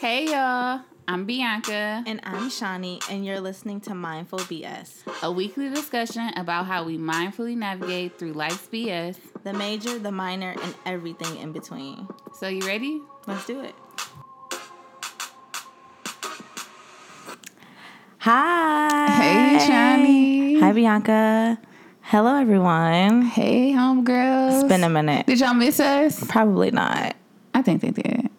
Hey y'all, I'm Bianca. And I'm Shawnee, and you're listening to Mindful BS. A weekly discussion about how we mindfully navigate through life's BS. The major, the minor, and everything in between. So you ready? Let's do it. Hi. Hey, Shawnee. Hi, Bianca. Hello, everyone. Hey homegirls. It's been a minute. Did y'all miss us? Probably not. I think they did.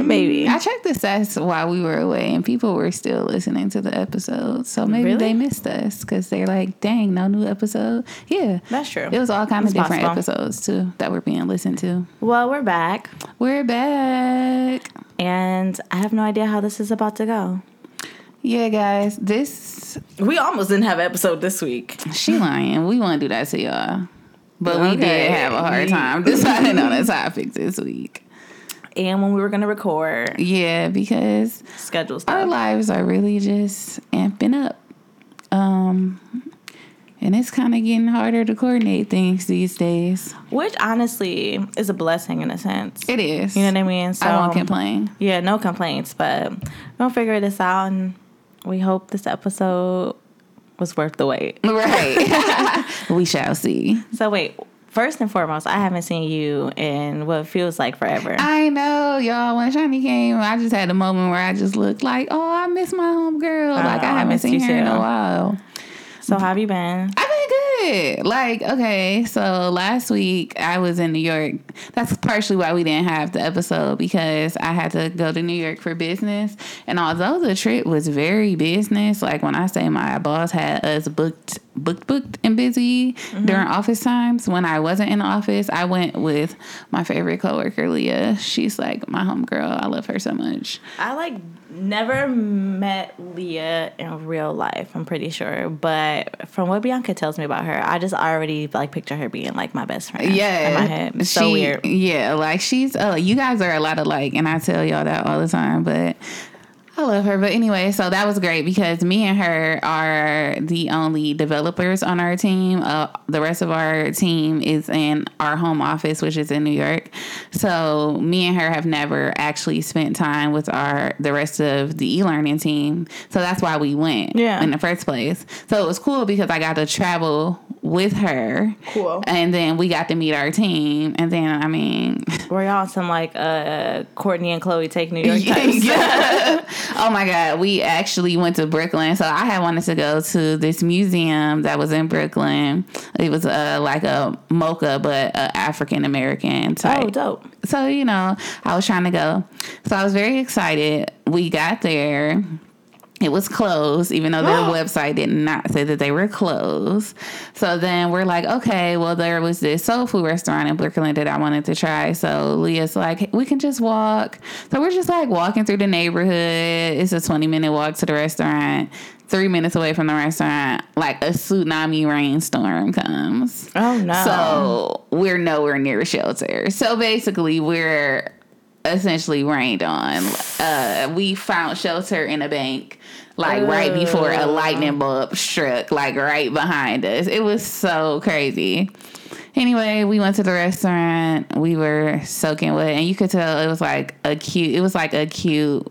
Mm, Maybe. I checked the stats while we were away, and people were still listening to the episodes. So maybe Really? they missed us because they're like, "Dang, no new episode." Yeah, That's true. it was all kind of different possible. episodes too that were being listened to. Well, we're back, We're back. and I have no idea how this is about to go. Yeah, guys, this We almost didn't have an episode this week. she lying. We want to do that to y'all, but we did have a hard time deciding on a topic this week. And when we were going to record, Yeah, because schedules. our lives are really just amping up. Um, and it's kind of getting harder to coordinate things these days. Which honestly is a blessing in a sense. It is. You know what I mean? So I won't complain. Yeah, no complaints, but we'll figure this out and we hope this episode was worth the wait. Right. we shall see. So wait, first and foremost, I haven't seen you in what feels like forever. I know, y'all. When Shawnee came, I just had a moment where I just looked like, oh, I miss my homegirl. Like, I I haven't seen you her in a while. So how have you been? I've good. Like, okay, so last week I was in New York. That's partially why we didn't have the episode because I had to go to New York for business. And although the trip was very business, like when I say my boss had us booked, booked, booked and busy mm-hmm. during office times, when I wasn't in the office, I went with my favorite coworker, Leah. She's like my homegirl. I love her so much. I like never met Leah in real life, I'm pretty sure. But from what Bianca tells me about her, I just already like picture her being like my best friend. Yeah, In my head. It's so She- weird. Yeah, like she's. Uh, you guys are a lot alike, and I tell y'all that all the time. But I love her. But anyway, so that was great because me and her are the only developers on our team. Uh, the rest of our team is in our home office, which is in New York. So me and her have never actually spent time with our the rest of the e-learning team. So that's why we went Yeah. in the first place. So it was cool because I got to travel with her. Cool. And then we got to meet our team. And then, I mean, Were y'all some like uh Kourtney and Khloé take New York types? yeah. oh my God. We actually went to Brooklyn. So I had wanted to go to this museum that was in Brooklyn. It was uh, like a mocha, but uh, African American type. Oh, dope. So, you know, I was trying to go. So I was very excited. We got there. It was closed, even though their website did not say that they were closed. So then we're like, okay, well, there was this soul food restaurant in Brooklyn that I wanted to try. So Leah's like, we can just walk. So we're just like walking through the neighborhood. It's a 20 minute walk to the restaurant. Three minutes away from the restaurant, like a tsunami rainstorm comes. Oh no. So we're nowhere near a shelter. So basically, we're essentially rained on. Uh, we found shelter in a bank, like right before a lightning bulb struck, like right behind us. It was so crazy. Anyway, we went to the restaurant. We were soaking wet, and you could tell it was like a cute. It was like a cute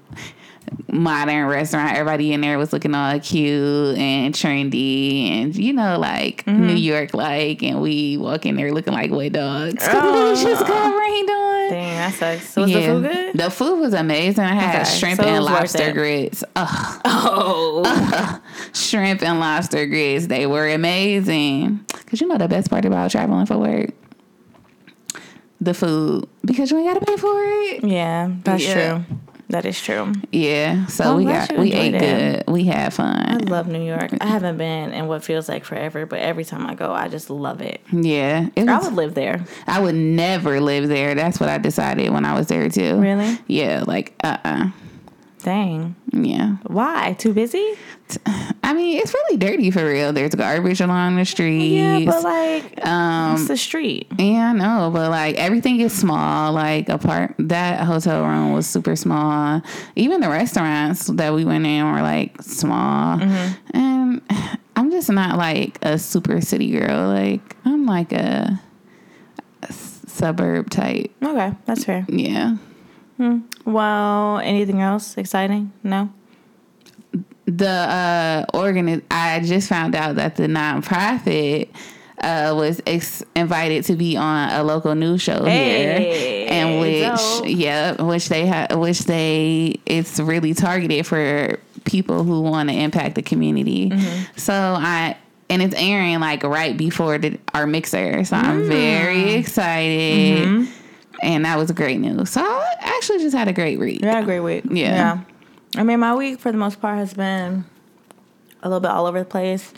modern restaurant. Everybody in there was looking all cute and trendy, and you know, like mm-hmm. New York like. And we walk in there looking like wet dogs. Oh. we just got rained on. Dang, that sucks. So was the food good? The food was amazing. I had Okay, shrimp so and lobster it. grits. Ugh, Oh. shrimp and lobster grits. They were amazing. Cause you know the best part about traveling for work, the food. Because you ain't gotta pay for it. yeah, that's Yeah. true. That is true. Yeah. So Well, we got we ate good. We had fun. I love New York. I haven't been in what feels like forever, but every time I go, I just love it. Yeah. It I would live there. I would never live there. That's what I decided when I was there too. Really? Yeah. Like uh uh Dang. Yeah. Why? Too busy? I mean, it's really dirty for real. There's garbage along the streets. Yeah, but like, um, it's the street. Yeah, I know, but like everything is small. Like apart that hotel room was super small. Even the restaurants that we went in were like small. And I'm just not like a super city girl. Like I'm like a suburb type. Okay, that's fair. Yeah. Well, anything else exciting? No. The uh organ I just found out that the nonprofit uh was ex- invited to be on a local news show Hey, here and which yeah which they have which they it's really targeted for people who want to impact the community Mm-hmm. so I and it's airing like right before the, our mixer so I'm Mm. very excited Mm-hmm. and that was great news so I actually just had a great week Yeah, great week. Yeah. I mean, my week for the most part has been a little bit all over the place.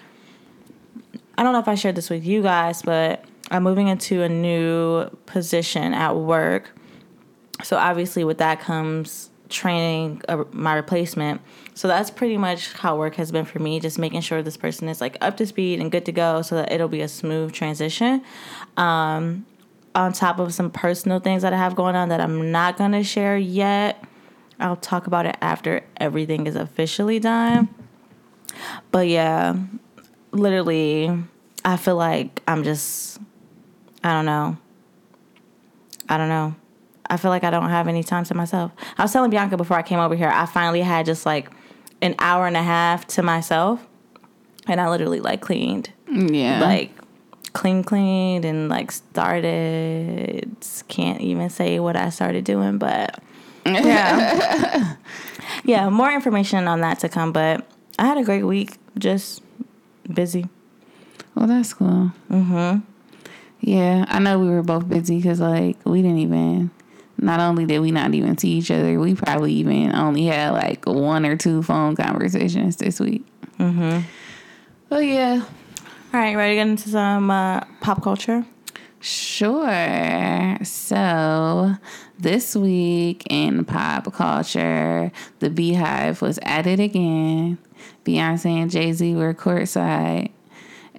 I don't know if I shared this with you guys, but I'm moving into a new position at work. So obviously, with that comes training uh, my replacement. So that's pretty much how work has been for me, just making sure this person is like up to speed and good to go, so that it'll be a smooth transition. Um, on top of some personal things that I have going on that I'm not gonna share yet. I'll talk about it after everything is officially done. But yeah, literally, I feel like I'm just, I don't know. I don't know. I feel like I don't have any time to myself. I was telling Bianca before I came over here, I finally had just like an hour and a half to myself. And I literally like cleaned yeah like clean cleaned and like started can't even say what I started doing, but yeah. yeah, more information on that to come, but I had a great week, just busy. Well, that's cool. Mm-hmm. Yeah, I know we were both busy because, like, we didn't even. Not only did we not even see each other, we probably even only had like one or two phone conversations this week. Mm-hmm. Well, yeah, All right, ready to get into some uh, pop culture? Sure. So this week in pop culture, the BeyHive was at it again. Beyonce and Jay Z were courtside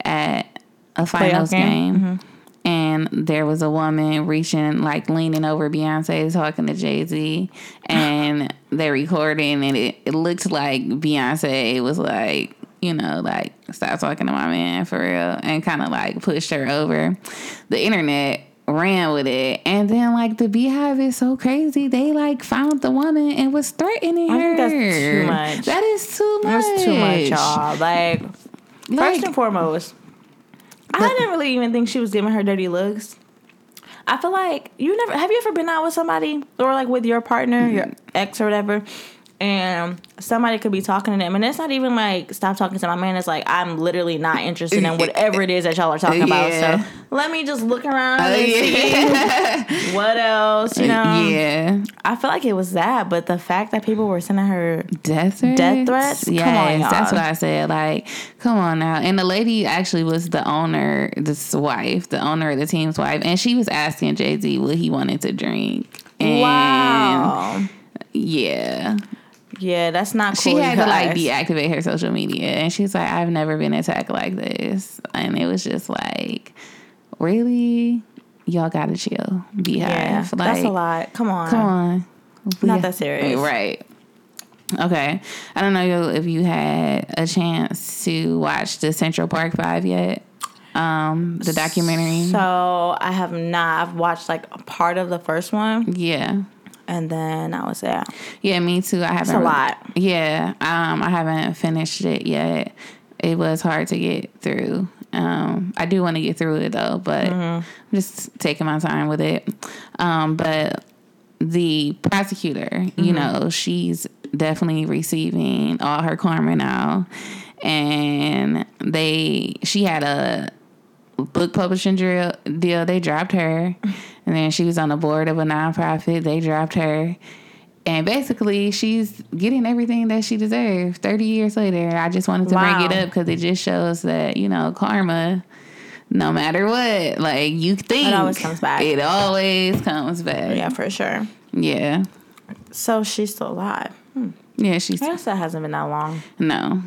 at a finals game? game. Mm-hmm. And there was a woman reaching, like leaning over Beyonce, talking to Jay Z, and they're recording, and it, it looked like Beyonce was like, you know, like stop talking to my man for real, and kind of like pushed her over. The internet ran with it, and then like the BeyHive is so crazy, they like found the woman and was threatening I her. think that's too much. That is too much. That's too much, y'all. Like, Like- first and foremost, I didn't really even think she was giving her dirty looks. I feel like you never have you ever been out with somebody or like with your partner, your ex or whatever, and somebody could be talking to them, and it's not even like stop talking to my man. It's like I'm literally not interested in whatever it is that y'all are talking about. So let me just look around Oh, and yeah. see what else. You uh, know, yeah. I feel like it was that, but the fact that people were sending her Death threats? Death threats? Yes, on, that's what I said. Like, come on now. And the lady actually was the owner, this wife, the owner of the team's wife, and she was asking Jay Z what he wanted to drink. And wow. Yeah. Yeah, that's not cool. She had to like deactivate her social media, and she's like, "I've never been attacked like this," and it was just like, "Really, y'all gotta chill, BeyHive." Yeah, like, that's a lot. Come on. Come on, Not that serious. right? Okay, I don't know if you had a chance to watch the Central Park Five yet. Um, the documentary. So I have not. I've watched like a part of the first one, yeah, and then I was there. yeah, me too. I haven't. It's a really- lot. Yeah, um, I haven't finished it yet. It was hard to get through. Um, I do want to get through it though, but Mm-hmm. I'm just taking my time with it. Um, but the prosecutor, you Mm-hmm. know, she's definitely receiving all her karma now, and they she had a book publishing deal. They dropped her, and then she was on the board of a nonprofit. They dropped her. And basically, she's getting everything that she deserved 30 years later. I just wanted to bring it up because it just shows that, you know, karma, no matter what, like you think, it always comes back. It always comes back. Yeah, for sure. Yeah. So she's still alive. Hmm. Yeah, she's, I guess that hasn't been that long. no.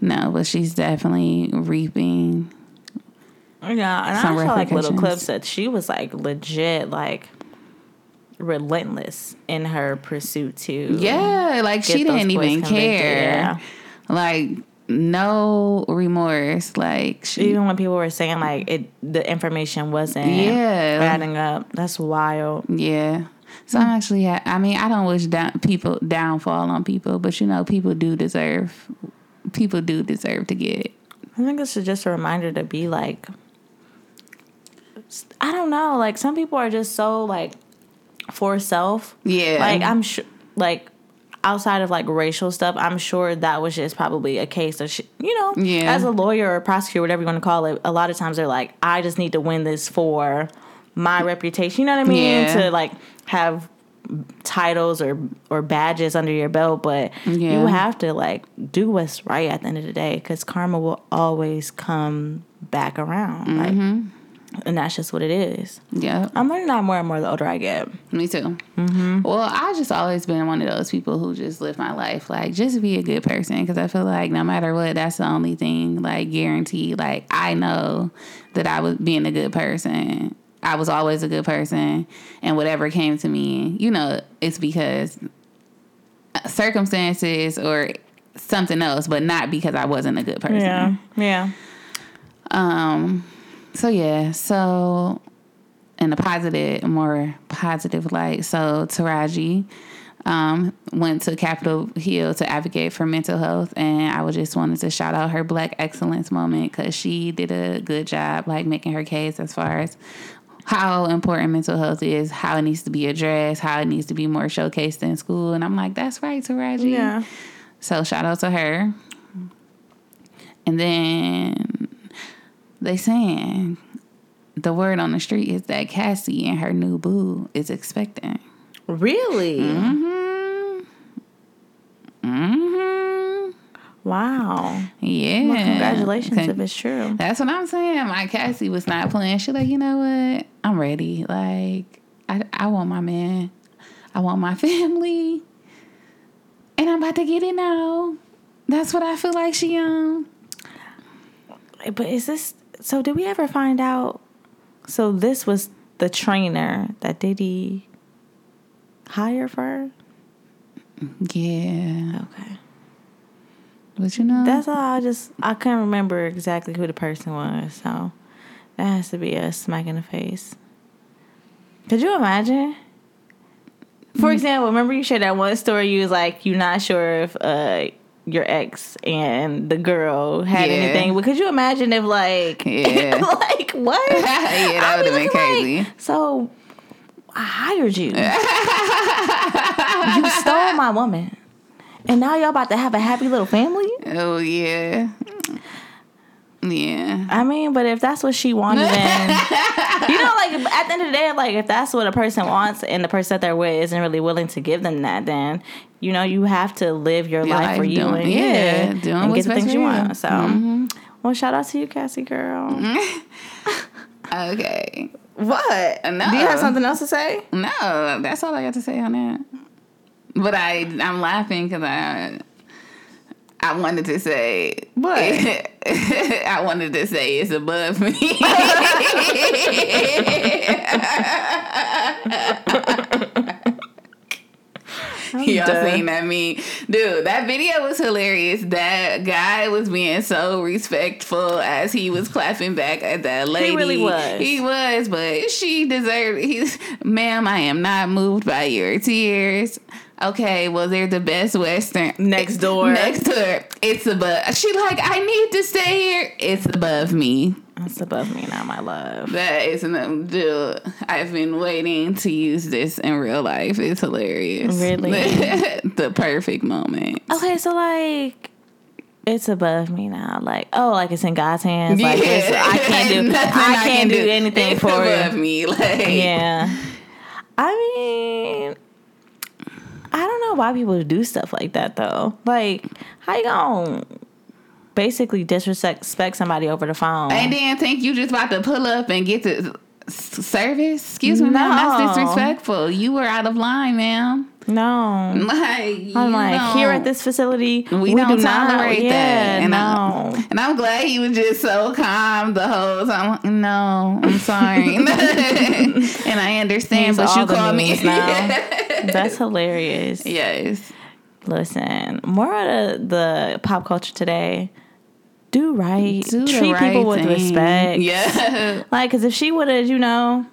No, but she's definitely reaping. Yeah, and Some I saw like little clips that she was like legit, like relentless in her pursuit to Yeah, like she didn't even convicted, care. yeah. Like no remorse. Like she, Even when people were saying like it, the information wasn't Yeah. adding up. That's wild. yeah. So I'm hmm. actually. ha- I mean, I don't wish down people downfall on people, but you know, people do deserve. People do deserve to get. it. I think this is just a reminder to be like, I don't know. Like some people are just so like for self. Yeah. Like I'm sure, like outside of like racial stuff, I'm sure that was just probably a case of, sh- you know, Yeah. as a lawyer or prosecutor, whatever you want to call it. A lot of times they're like, I just need to win this for my reputation. You know what I mean? Yeah. To like have titles or or badges under your belt, but Yeah. you have to like do what's right at the end of the day because karma will always come back around. Mm-hmm. Like, and that's just what it is. yeah. I'm learning that more and more the older I get. Me too. Well, I just always been one of those people who just live my life like just be a good person because I feel like no matter what, that's the only thing like guaranteed. Like I know that I was being a good person. I was always a good person, and whatever came to me, you know, it's because circumstances or something else, but not because I wasn't a good person. Yeah, yeah. Um. So yeah. So in a positive, more positive light. So Taraji um, went to Capitol Hill to advocate for mental health, and I would just wanted to shout out her Black Excellence moment because she did a good job, like making her case as far as how important mental health is, how it needs to be addressed, how it needs to be more showcased in school. And I'm like, that's right, Taraji. Yeah. So shout out to her. And then they saying the word on the street is that Cassie and her new boo is expecting. Really? Mm-hmm. Mm-hmm. Wow. Yeah. Well, congratulations Con- if it's true. That's what I'm saying. My Cassie was not playing. She like, you know what? I'm ready. Like, I, I want my man. I want my family. And I'm about to get it now. That's what I feel like she um But is this so? Did we ever find out? So this was the trainer that Diddy hired for her. Yeah. Okay, But you know that's all. I just I couldn't remember exactly who the person was. So that has to be a smack in the face. Could you imagine? For example, remember you shared that one story. You was like, you're not sure if uh your ex and the girl had Yeah. anything. Could you imagine if like, Yeah. like what? Yeah, that I'd would've been crazy. like, so I hired you. you stole my woman. And now y'all about to have a happy little family? Oh yeah. Yeah. I mean, but if that's what she wanted, then you know, like at the end of the day, like if that's what a person wants and the person that they're with isn't really willing to give them that, then you know you have to live your, Your life, life for you doing- and yeah, doing and get the things you. Mm-hmm. want. So, well, shout out to you, Cassie girl. Okay. What? No. Do you have something else to say? No, that's all I got to say on that. But I I'm laughing because I I wanted to say What? I wanted to say it's above me. Y'all done. seen that me, dude? That video was hilarious. That guy was being so respectful as he was clapping back at that lady. He really was. He was, but she deserved. He's, ma'am, I am not moved by your tears. Okay, well, they're the best Western Next door. Next door, it's above. She like, I need to stay here. It's above me. It's above me now, my love. That is an dude. I've been waiting to use this in real life. It's hilarious. Really? the perfect moment. Okay, so like it's above me now. Like, oh, like it's in God's hands. Like it's, I can't do I can't do, anything it's for above you. me. Like, Yeah. I mean I don't know why people do stuff like that though. Like, how you gonna basically disrespect somebody over the phone? And then think you just about to pull up and get the service? Excuse me, ma'am. That's disrespectful. You were out of line, ma'am. No. Like, I'm like, here at this facility, We, we, don't do not tolerate yeah, that. And no. I, and I'm glad he was just so calm the whole time. No, I'm sorry. and I understand, He's but you call me. now. That's hilarious. yes. Listen, more of the, the pop culture today. Do right. Do Treat people right with thing. respect. Yeah. Like, because if she would have, you know,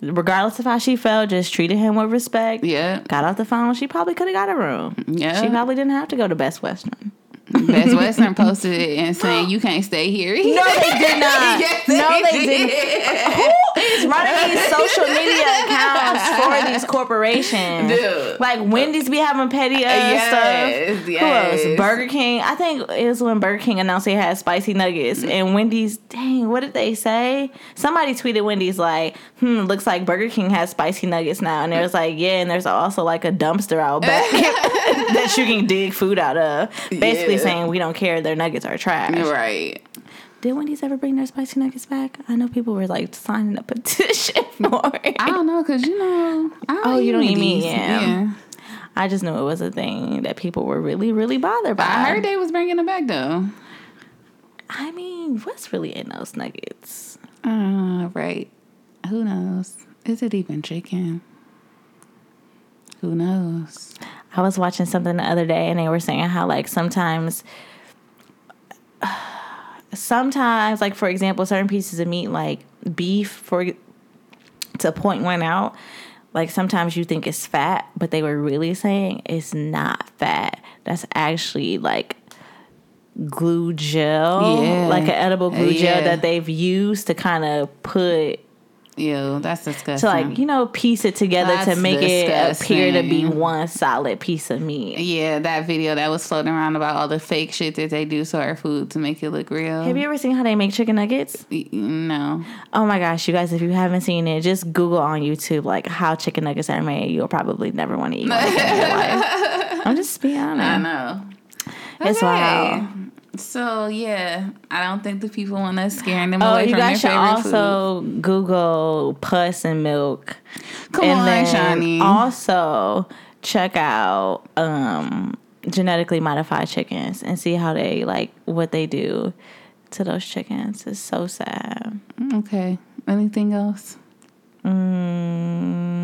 regardless of how she felt, just treated him with respect. Yeah. Got off the phone, she probably could have got a room. Yeah. She probably didn't have to go to Best Western. Best Western posted it and saying you can't stay here. No, they did not. Yes, no, they did. didn't. Who is running these social media accounts for these corporations? Dude. Like Wendy's be having petty Yes, stuff. yes. Who else? Burger King. I think it was when Burger King announced they had spicy nuggets, and Wendy's. Dang, what did they say? Somebody tweeted Wendy's like, "Hmm, looks like Burger King has spicy nuggets now," and there's like, "Yeah," and there's also like a dumpster out back that you can dig food out of. Basically Yeah. Saying we don't care, their nuggets are trash. Right. Did Wendy's ever bring their spicy nuggets back? I know people were like signing a petition for it. I don't know, cause you know. Oh, you don't eat meat, Wendy's. yeah. I just knew it was a thing that people were really, really bothered by. I heard they was bringing it back though. I mean, what's really in those nuggets? Uh, right. Who knows? Is it even chicken? Who knows? I was watching something the other day and they were saying how like sometimes sometimes like for example certain pieces of meat like beef for to point one out like sometimes you think it's fat but they were really saying it's not fat that's actually like glue gel Yeah. like an edible glue Yeah. gel that they've used to kind of put Ew, that's disgusting. to like you know piece it together to That's make it appear to be one solid piece of meat yeah, that video that was floating around about all the fake shit that they do to our food to make it look real. Have you ever seen how they make chicken nuggets? No. Oh my gosh, you guys, if you haven't seen it, just Google on YouTube like how chicken nuggets are made. You'll probably never want to eat one in your life. I'm just being honest. I know. It's wild. So yeah, I don't think the people want us scaring them Oh, away from their favorite food. you guys should also Google pus and milk. Come and on, then Shawnee. also check out um, genetically modified chickens and see how they like what they do to those chickens. It's so sad. okay. Anything else?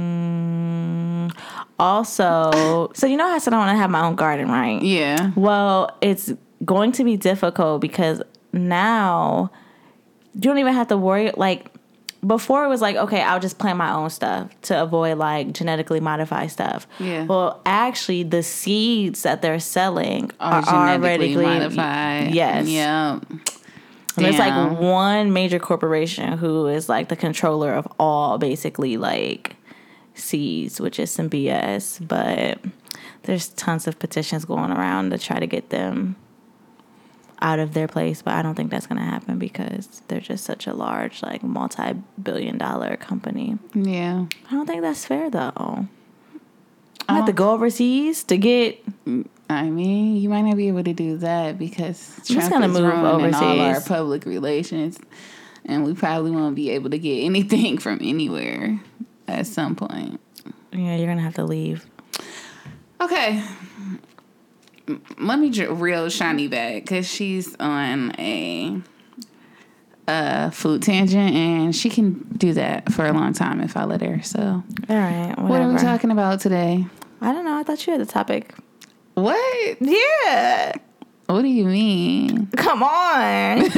Mm, also, so you know how I said I want to have my own garden, right? Yeah. Well, it's going to be difficult because now you don't even have to worry. Like before, it was like, okay, I'll just plant my own stuff to avoid like genetically modified stuff. Yeah. Well, actually, the seeds that they're selling Are are, genetically already modified. Yes. Yeah. And There's like one major corporation who is like the controller of all basically like seeds, which is some BS. But there's tons of petitions going around to try to get them out of their place. But I don't think that's gonna happen because they're just such a large, like multi billion dollar company. Yeah. I don't think that's fair though. I have to go overseas to get I mean, you might not be able to do that because just Trump gonna is move ruining all our public relations, and we probably won't be able to get anything from anywhere at some point. yeah, you're gonna have to leave. Okay, let me reel Shawnee back because she's on a uh, food tangent, and she can do that for a long time if I let her. So, All right, what are we talking about today? I don't know. I thought you had the topic. What? Yeah. What do you mean? Come on.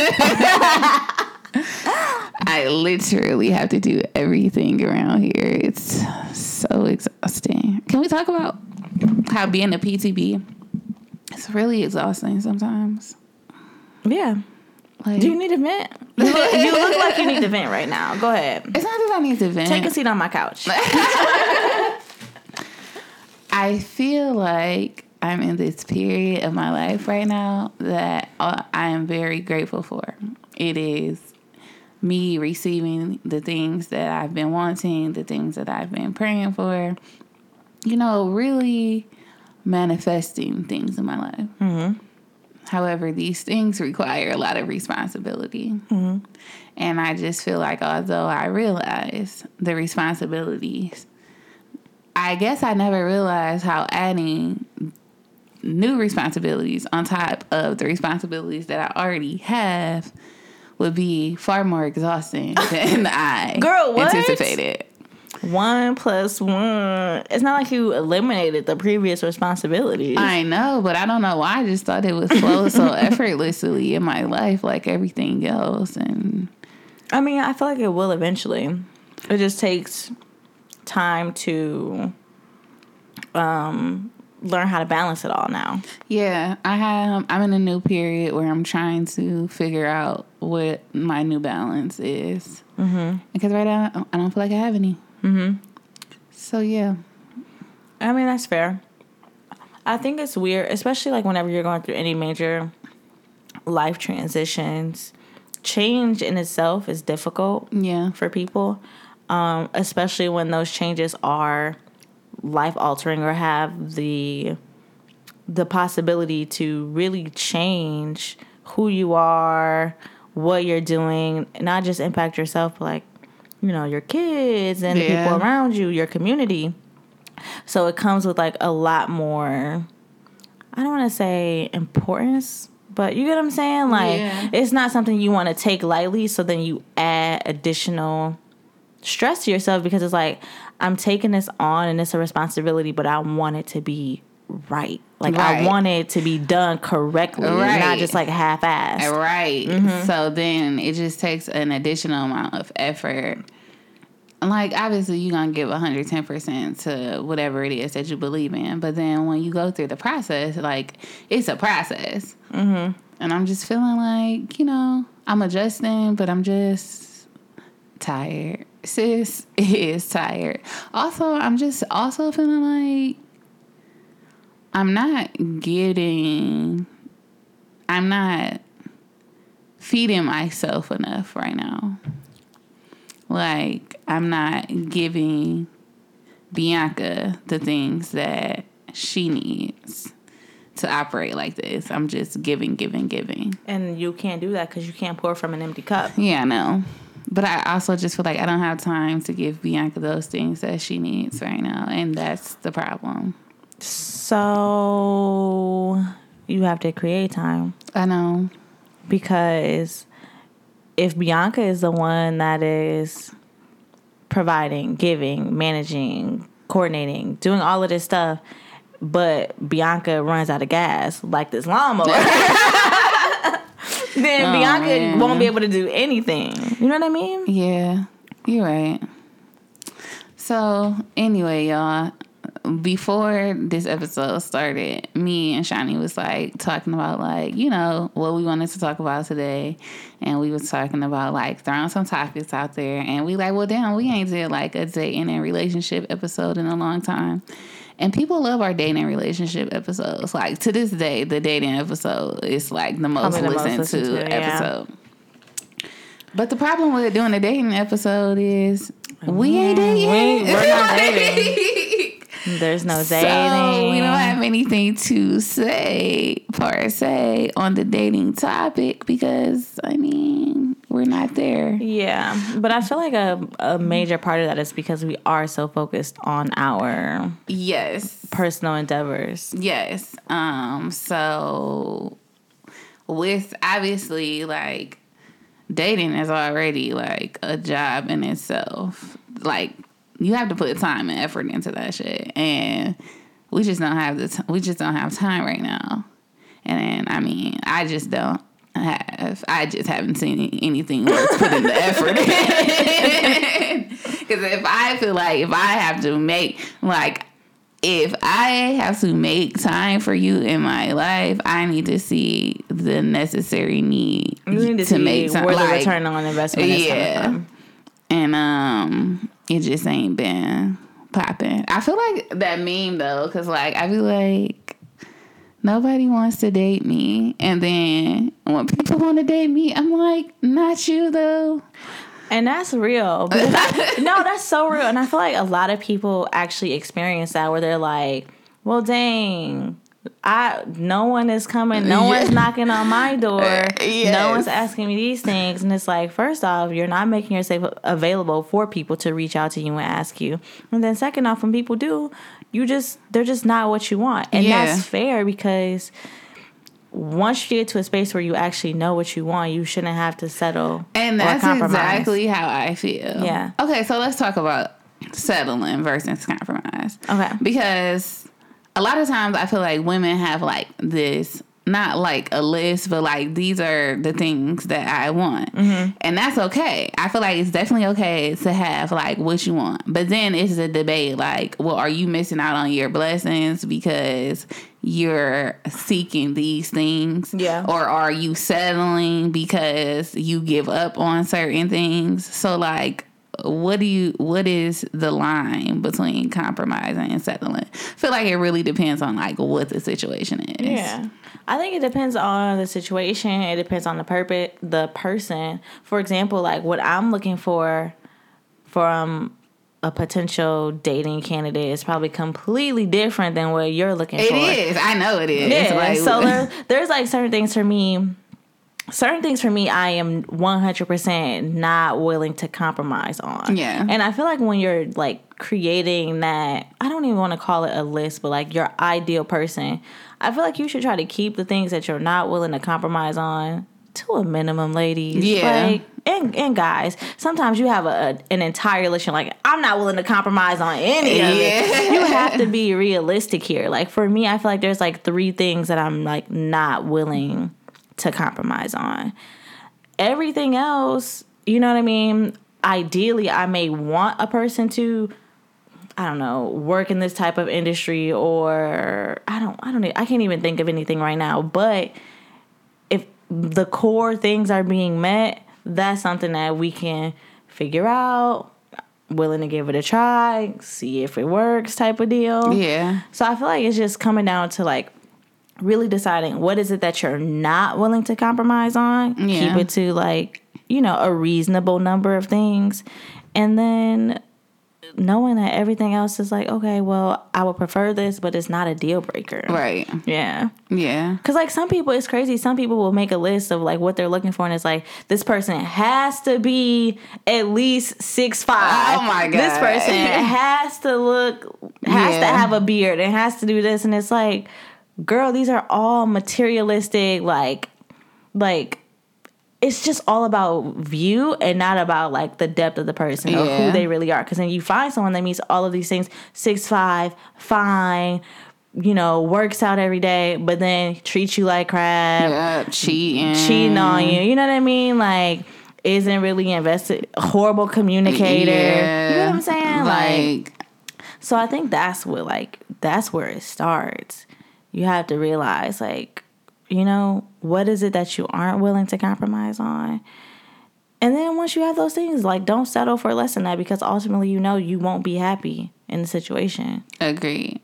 I literally have to do everything around here. It's so exhausting. Can we talk about how being a PTB? It's really exhausting sometimes. yeah. Like, Do you need a vent? You look, you look like you need a vent right now. Go ahead. it's not that I need to vent. Take a seat on my couch. I feel like I'm in this period of my life right now that uh, I am very grateful for. It is me receiving the things that I've been wanting, the things that I've been praying for. You know, really manifesting things in my life. Mm-hmm. However, these things require a lot of responsibility. Mm-hmm. And I just feel like, although I realize the responsibilities, I guess I never realized how adding new responsibilities on top of the responsibilities that I already have would be far more exhausting than I Girl, what? anticipated. One plus one. It's not like you eliminated the previous responsibilities. I know, but I don't know why. I just thought it would flow so effortlessly in my life, like everything else. And I mean, I feel like it will eventually. It just takes time to um, learn how to balance it all now. yeah, I have. I'm in a new period where I'm trying to figure out what my new balance is. Mm-hmm. Because right now, I don't feel like I have any. Mm-hmm. So yeah, I mean, that's fair. I think it's weird, especially like whenever you're going through any major life transitions. Change in itself is difficult yeah, for people, um, especially when those changes are life altering or have the the possibility to really change who you are, what you're doing, not just impact yourself, but like you know your kids and the people around you, your community. So it comes with like a lot more. I don't want to say importance, but you get what I'm saying. Like Yeah. it's not something you want to take lightly. So then you add additional stress to yourself because it's like I'm taking this on and it's a responsibility, but I want it to be right. Like I want it to be done correctly, Right. not just like half assed. Right. So then it just takes an additional amount of effort. Like obviously you're gonna give 110% to whatever it is that you believe in, but then when you go through the process, like it's a process. Mm-hmm. And I'm just feeling like you know I'm adjusting, but I'm just tired. Sis is tired. Also, I'm just also feeling like I'm not getting. I'm not feeding myself enough right now. Like, I'm not giving Bianca the things that she needs to operate like this. I'm just giving, giving, giving. And you can't do that because you can't pour from an empty cup. Yeah, I know. But I also just feel like I don't have time to give Bianca those things that she needs right now. And that's the problem. So you have to create time I know. because if Bianca is the one that is providing, giving, managing, coordinating, doing all of this stuff, but Bianca runs out of gas like this lawnmower, then Oh, Bianca man. won't be able to do anything. You know what I mean? Yeah, you're right. So, anyway, y'all, before this episode started, me and Shawnee was like talking about like, you know, what we wanted to talk about today. And we was talking about like throwing some topics out there. And we like, well, damn, we ain't did like a dating and relationship episode in a long time. And people love our dating and relationship episodes. Like to this day, the dating episode is like the most the most listened listened to, to, yeah. episode. But the problem with doing a dating episode is we ain't mm, dating. we- we're not There's no dating. So we don't have anything to say per se on the dating topic because I mean we're not there. Yeah, but I feel like a, a major part of that is because we are so focused on our Yes. personal endeavors. Yes. Um so with obviously like dating is already like a job in itself. Like you have to put time and effort into that shit and we just don't have the t- we just don't have time right now. And I mean, I just don't have I just haven't seen anything worth putting the effort in. Cuz if I feel like if I have to make like if I have to make time for you in my life, I need to see the necessary need You need to, to see make time. where the return on investment is yeah. and um, it just ain't been popping. I feel like that meme though, because like I feel like nobody wants to date me, and then when people want to date me, I'm like, not you though. And that's real. No, that's so real. And I feel like a lot of people actually experience that where they're like, well, dang. I no one is coming, no Yeah. one's knocking on my door, no one's asking me these things, and it's like first off, you're not making yourself available for people to reach out to you and ask you, and then second off, when people do, you just they're just not what you want, and Yeah. that's fair because once you get to a space where you actually know what you want, you shouldn't have to settle And that's compromise. exactly how I feel. Yeah. Okay, so let's talk about settling versus compromise. Okay. Because a lot of times I feel like women have like this not like a list, but like these are the things that I want. Mm-hmm. And that's okay. I feel like it's definitely okay to have like what you want. But then it's a debate like, well, are you missing out on your blessings because you're seeking these things? Yeah. Or are you settling because you give up on certain things? So like what do you what is the line between compromising and settling? I feel like it really depends on like what the situation is. Yeah. I think it depends on the situation. It depends on the purpose, the person. For example, like what I'm looking for from a potential dating candidate is probably completely different than what you're looking It for. It is. I know it is. Yeah. Like, so there, there's like certain things for me. Certain things for me, I am 100% not willing to compromise on. Yeah. And I feel like when you're like creating that, I don't even want to call it a list, but like your ideal person, I feel like you should try to keep the things that you're not willing to compromise on to a minimum, ladies. Yeah. Like, and, and guys, sometimes you have a, an entire list. You're like, I'm not willing to compromise on any of Yeah. it. You have to be realistic here. Like for me, I feel like there's like three things that I'm like not willing to compromise on. Everything else, you know what I mean? Ideally, I may want a person to I don't know, work in this type of industry or I don't I don't I can't even think of anything right now, but if the core things are being met, that's something that we can figure out, willing to give it a try, see if it works type of deal. Yeah. So I feel like it's just coming down to like really deciding what is it that you're not willing to compromise on. Yeah. Keep it to like, you know, a reasonable number of things. And then knowing that everything else is like, okay, well, I would prefer this, but it's not a deal breaker. Right. Yeah. Yeah. Cause like some people, it's crazy. Some people will make a list of like what they're looking for, and it's like this person has to be at least six five. Oh my god. This person has to look, has to have a beard, and has to do this, and it's like, girl, these are all materialistic. Like, like it's just all about view and not about like the depth of the person or Yeah. who they really are. Because then you find someone that meets all of these things, six five, fine, you know, works out every day, but then treats you like crap, Yep. Cheating. cheating on you. You know what I mean? Like isn't really invested, horrible communicator. Yeah. You know what I'm saying? like Like, so I think that's what like that's where it starts. You have to realize like, you know, what is it that you aren't willing to compromise on? And then once you have those things, like don't settle for less than that because ultimately you know you won't be happy in the situation. agreed.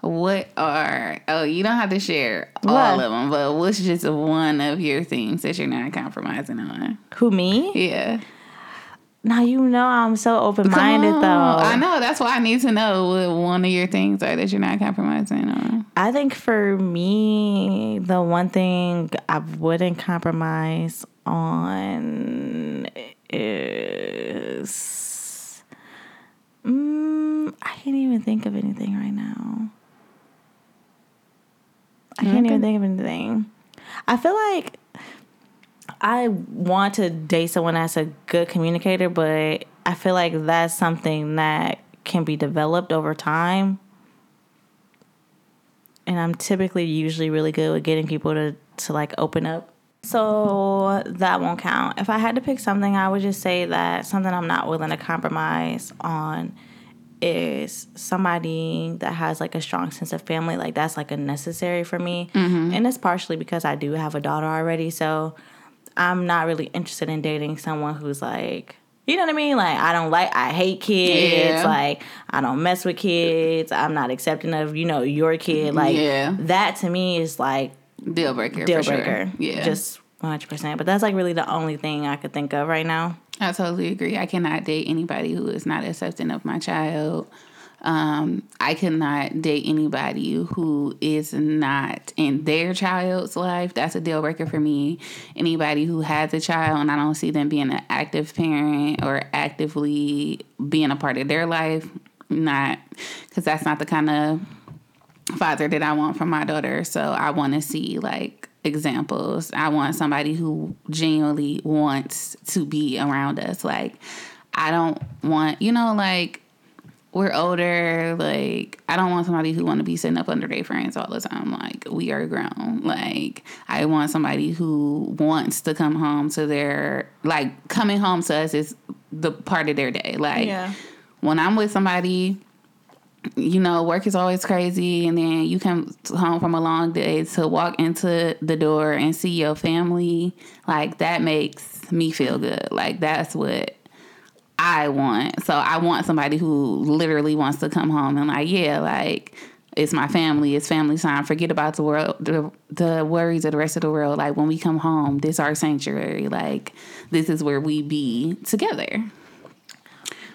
What are, oh, you don't have to share all What? of them, but what's just one of your things that you're not compromising on? Who me? Yeah. Now you know I'm so open minded though. I know. That's why I need to know what one of your things are that you're not compromising on. I think for me, the one thing I wouldn't compromise on is. Mm, I can't even think of anything right now. I can't even think of anything. I feel like I want to date someone that's a good communicator, but I feel like that's something that can be developed over time and I'm typically usually really good with getting people to to like open up. So that won't count. If I had to pick something, I would just say that something I'm not willing to compromise on is somebody that has like a strong sense of family. Like that's like a necessary for me. Mm-hmm. And it's partially because I do have a daughter already. So I'm not really interested in dating someone who's like, you know what I mean? Like I don't like, I hate kids. Yeah. Like I don't mess with kids. I'm not accepting of you know your kid. Mm-hmm. Like Yeah. that to me is like Deal breaker. deal for sure. breaker. Yeah. just 100. percent But that's like really the only thing I could think of right now. I totally agree. I cannot date anybody who is not accepting of my child. Um, I cannot date anybody who is not in their child's life. That's a deal breaker for me. Anybody who has a child and I don't see them being an active parent or actively being a part of their life, not because that's not the kind of father that I want for my daughter. So I want to see like examples. I want somebody who genuinely wants to be around us. Like I don't want, you know, like we're older. Like, I don't want somebody who want to be sitting up under their friends all the time. Like, we are grown. Like, I want somebody who wants to come home to their like coming home to us is the part of their day. Like, Yeah. when I'm with somebody, you know, work is always crazy, and then you come home from a long day to walk into the door and see your family. Like that makes me feel good. Like that's what I want. So I want somebody who literally wants to come home and like, yeah, like it's my family, it's family time. Forget about the world, the, the worries of the rest of the world. Like when we come home, this our sanctuary. Like this is where we be together.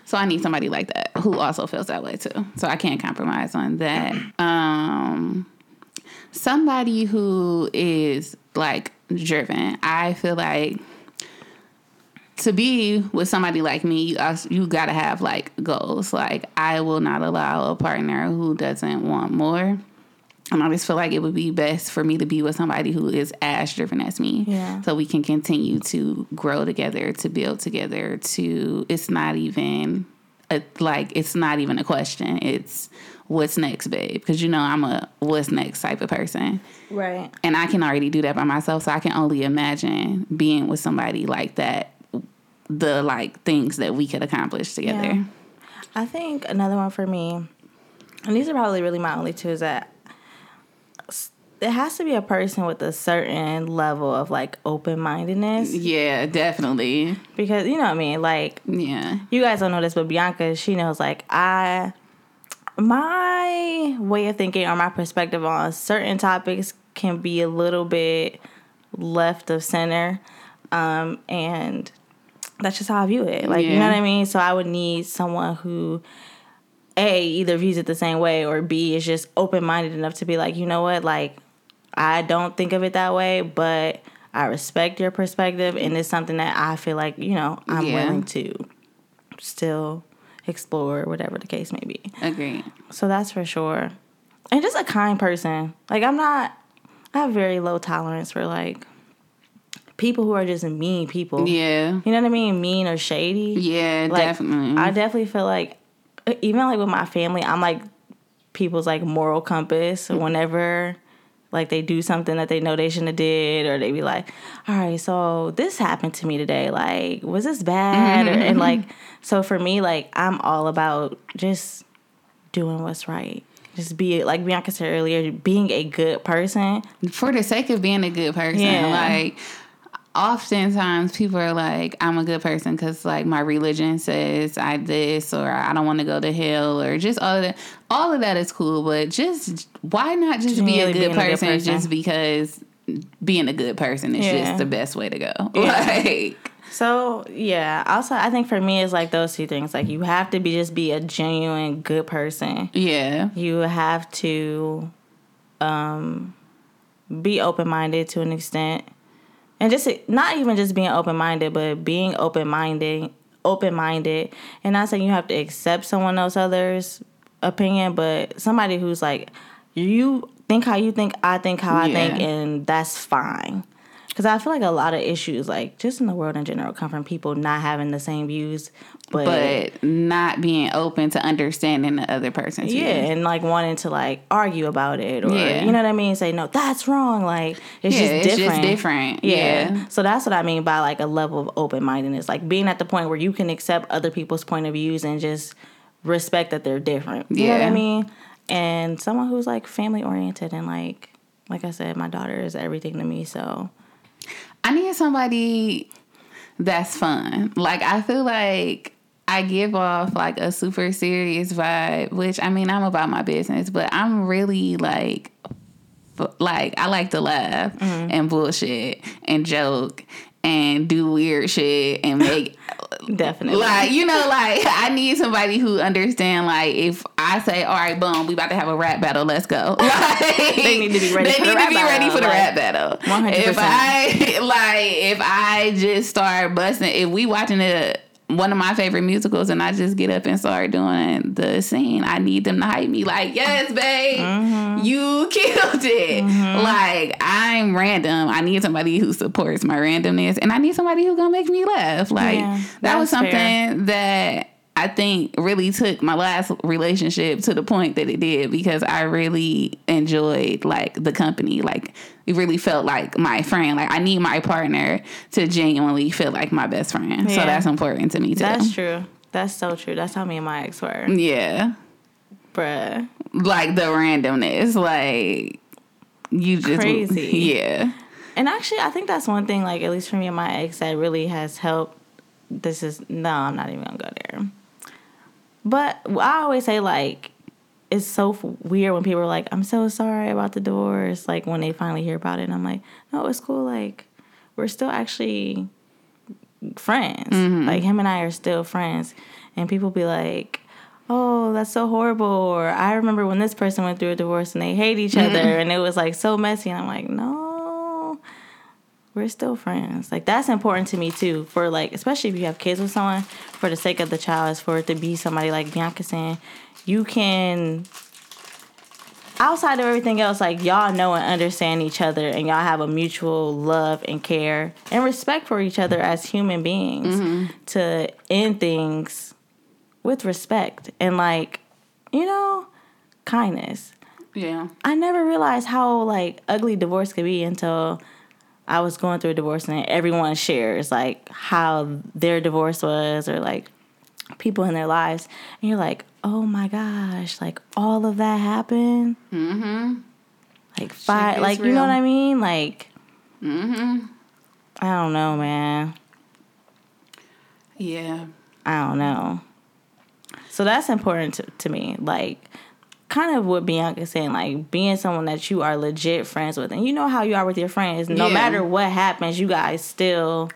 So I need somebody like that who also feels that way too. So I can't compromise on that. Um, somebody who is like driven. I feel like to be with somebody like me, you, also- you gotta have like goals. Like I will not allow a partner who doesn't want more. And I just feel like it would be best for me to be with somebody who is as driven as me. Yeah. So we can continue to grow together, to build together, to it's not even a, like it's not even a question. It's what's next, babe? Because you know I'm a what's next type of person. Right. And I can already do that by myself, so I can only imagine being with somebody like that the like things that we could accomplish together. Yeah. I think another one for me, and these are probably really my only two, is that it has to be a person with a certain level of like open mindedness. Yeah, definitely. Because you know what I mean? Like, Yeah. you guys don't know this, but Bianca, she knows like I my way of thinking or my perspective on certain topics can be a little bit left of center. Um, and that's just how I view it. Like, you know what I mean? So I would need someone who A either views it the same way or B is just open minded enough to be like, you know what, like I don't think of it that way, but I respect your perspective and it's something that I feel like, you know, I'm Yeah. willing to still explore, whatever the case may be. Agreed. So that's for sure. And just a kind person. Like I'm not I have very low tolerance for like people who are just mean people. Yeah. You know what I mean? Mean or shady. Yeah, Like, definitely. I definitely feel like even like with my family, I'm like people's like moral compass mm-hmm. whenever like they do something that they know they shouldn't have did or they be like all right so this happened to me today like was this bad or, and like mm-hmm. so for me like i'm all about just doing what's right just be like bianca said earlier being a good person for the sake of being a good person. Yeah. Like, oftentimes people are like, I'm a good person because, like, my religion says I this, or I don't want to go to hell, or just all of that. All of that is cool, but just why not just be a good, being a good person, person. just because being a good person is Yeah. just the best way to go? Yeah. Like, So yeah, also I think for me it's like those two things. Like you have to be just be a genuine good person. yeah. You have to um be open minded to an extent. And just not even just being open minded, but being open minded open minded. And not saying you have to accept someone else other's opinion, but somebody who's like, you think how you think, I think how I think, and that's fine. Because I feel like a lot of issues, like just in the world in general, come from people not having the same views, but, But not being open to understanding the other person's yeah, views. and like wanting to like argue about it, or Yeah. you know what I mean? Say no, that's wrong. Like it's Yeah, just it's just different. different. Yeah. Yeah. So that's what I mean by like a level of open mindedness, like being at the point where you can accept other people's point of views and just respect that they're different. You know what I mean? And someone who's like family oriented and like like I said, my daughter is everything to me. So I need somebody that's fun. Like I feel like I give off like a super serious vibe, which I mean I'm about my business, but I'm really like like I like to laugh mm-hmm. and bullshit and joke and do weird shit and make definitely. like you know like I need somebody who understand like if I say all right boom we about to have a rap battle let's go like, They need to be ready they for the need rap to be ready battle, for the like, rap battle 100%. if I like if I just start busting if we watching it one of my favorite musicals and I just get up and start doing the scene. I need them to hype me. Like yes babe Mm-hmm. you killed it. Like I'm random. I need somebody who supports my randomness and I need somebody who's gonna make me laugh. Like Yeah, that was something fair. that I think really took my last relationship to the point that it did because I really enjoyed like the company. Like it really felt like my friend. Like I need my partner to genuinely feel like my best friend. So that's important to me too. That's true. That's so true. That's how me and my ex were. yeah. Bruh. Like the randomness. Like you just Crazy. Yeah. And actually, I think that's one thing, like, at least for me and my ex, that really has helped. This is, no, I'm not even gonna go there. But I always say, like, it's so f- weird when people are like, I'm so sorry about the divorce. Like, when they finally hear about it, and I'm like, no, it's cool. Like, we're still actually friends. Mm-hmm. Like, him and I are still friends. And people be like, oh, that's so horrible. Or I remember when this person went through a divorce and they hate each mm-hmm. other and it was like so messy. And I'm like, no, we're still friends. Like, that's important to me too. For like, especially if you have kids with someone, for the sake of the child, is for it to be somebody like Bianca saying, you can. Outside of everything else, like y'all know and understand each other, and y'all have a mutual love and care and respect for each other as human beings mm-hmm. to end things with respect and like you know kindness Yeah. i never realized how like ugly divorce could be until i was going through a divorce and everyone shares like how their divorce was or like people in their lives and you're like oh my gosh like all of that happened mm-hmm like five like you know what i mean like mm-hmm i don't know man Yeah. I don't know. So that's important to, to me. Like, kind of what Bianca's saying, like being someone that you are legit friends with. And you know how you are with your friends. No Yeah. matter what happens, you guys still,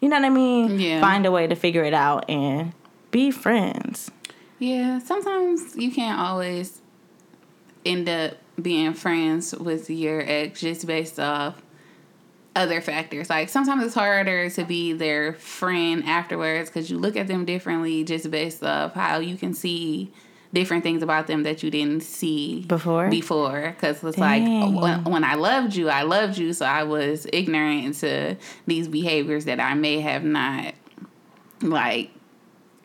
you know what I mean? Yeah. Find a way to figure it out and be friends. Yeah, sometimes you can't always end up being friends with your ex just based off other factors. Like sometimes it's harder to be their friend afterwards because you look at them differently just based off how you can see different things about them that you didn't see Before? Before, because it's like when, when I loved you, I loved you, so I was ignorant to these behaviors that I may have not like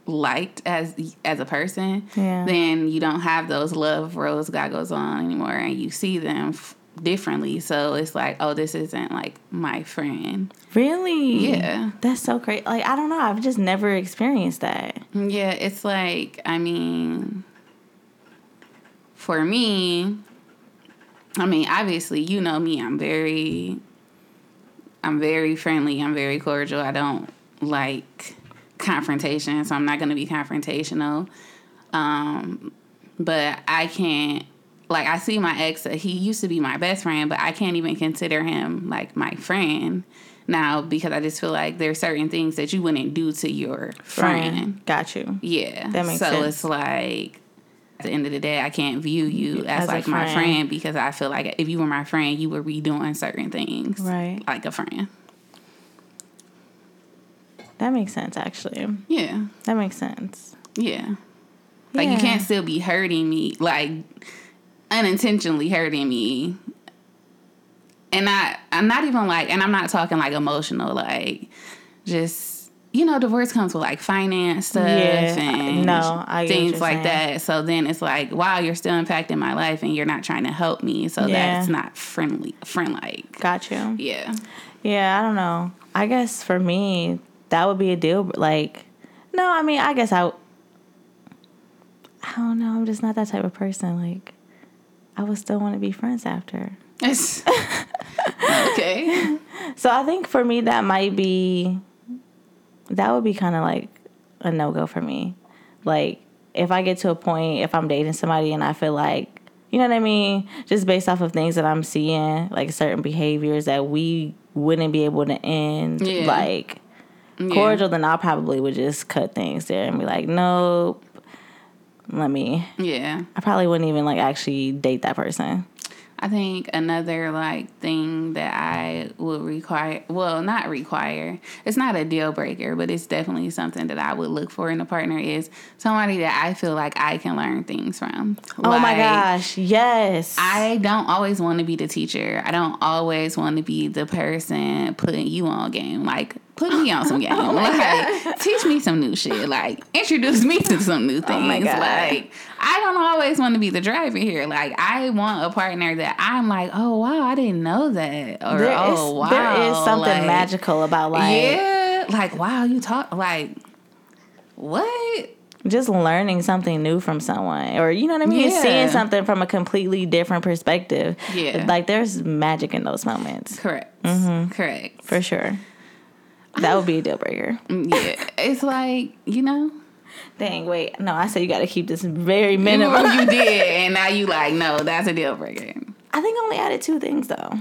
liked as as a person, Yeah. then you don't have those love rose goggles on anymore, and you see them f- differently. So it's like, oh, this isn't like my friend. Really? Yeah. That's so great. Like, I don't know. I've just never experienced that. Yeah, it's like I mean, for me, I mean, obviously, you know me. I'm very, I'm very friendly. I'm very cordial. I don't like confrontation, so I'm not going to be confrontational. Um, but I can't. Like I see my ex. He used to be my best friend, but I can't even consider him like my friend now because I just feel like there's certain things that you wouldn't do to your friend. Got you. Yeah. That makes so sense. it's like at the end of the day, I can't view you as, As like my friend. friend because I feel like if you were my friend, you would be doing certain things. Right. Like a friend. That makes sense, actually. Yeah. That makes sense. Yeah. Like you can't still be hurting me, like unintentionally hurting me. And I I'm not even like and I'm not talking like emotional, like just you know, divorce comes with like finance stuff Yeah. and No, I things like saying. that. So then it's like, wow, you're still impacting my life and you're not trying to help me. So Yeah. that's not friendly friend like. Got you. Yeah. Yeah, I don't know. I guess for me, that would be a deal. Like, no, I mean, I guess I. I don't know. I'm just not that type of person. Like, I would still want to be friends after. Okay. So I think for me, that might be. That would be kind of like a no go for me. Like, if I get to a point, if I'm dating somebody and I feel like, you know what I mean? Just based off of things that I'm seeing, like certain behaviors that we wouldn't be able to end, Yeah. like Yeah. cordial, then I probably would just cut things there and be like, nope. Let me. Yeah. I probably wouldn't even like actually date that person. I think another like thing that I would require, well, not require, it's not a deal breaker, but it's definitely something that I would look for in a partner is somebody that I feel like I can learn things from. oh my gosh. Yes. I don't always want to be the teacher. I don't always want to be the person putting you on game. Like put me on some game. Oh like, teach me some new shit. Like, introduce me to some new things. Oh. Like, I don't always want to be the driver here. Like, I want a partner that I'm like, oh wow, I didn't know that, or There is oh wow, there is something like, magical about like yeah, like wow, you talk like what? just learning something new from someone or you know what I mean Yeah. seeing something from a completely different perspective. Yeah. Like there's magic in those moments Correct, Mm-hmm. correct. for sure. That would be a deal breaker. Mm, yeah, it's like you know. Dang, wait. No, I said you got to keep this very minimal. Minimum you did, and now you like, no, that's a deal breaker. I think I only added two things though.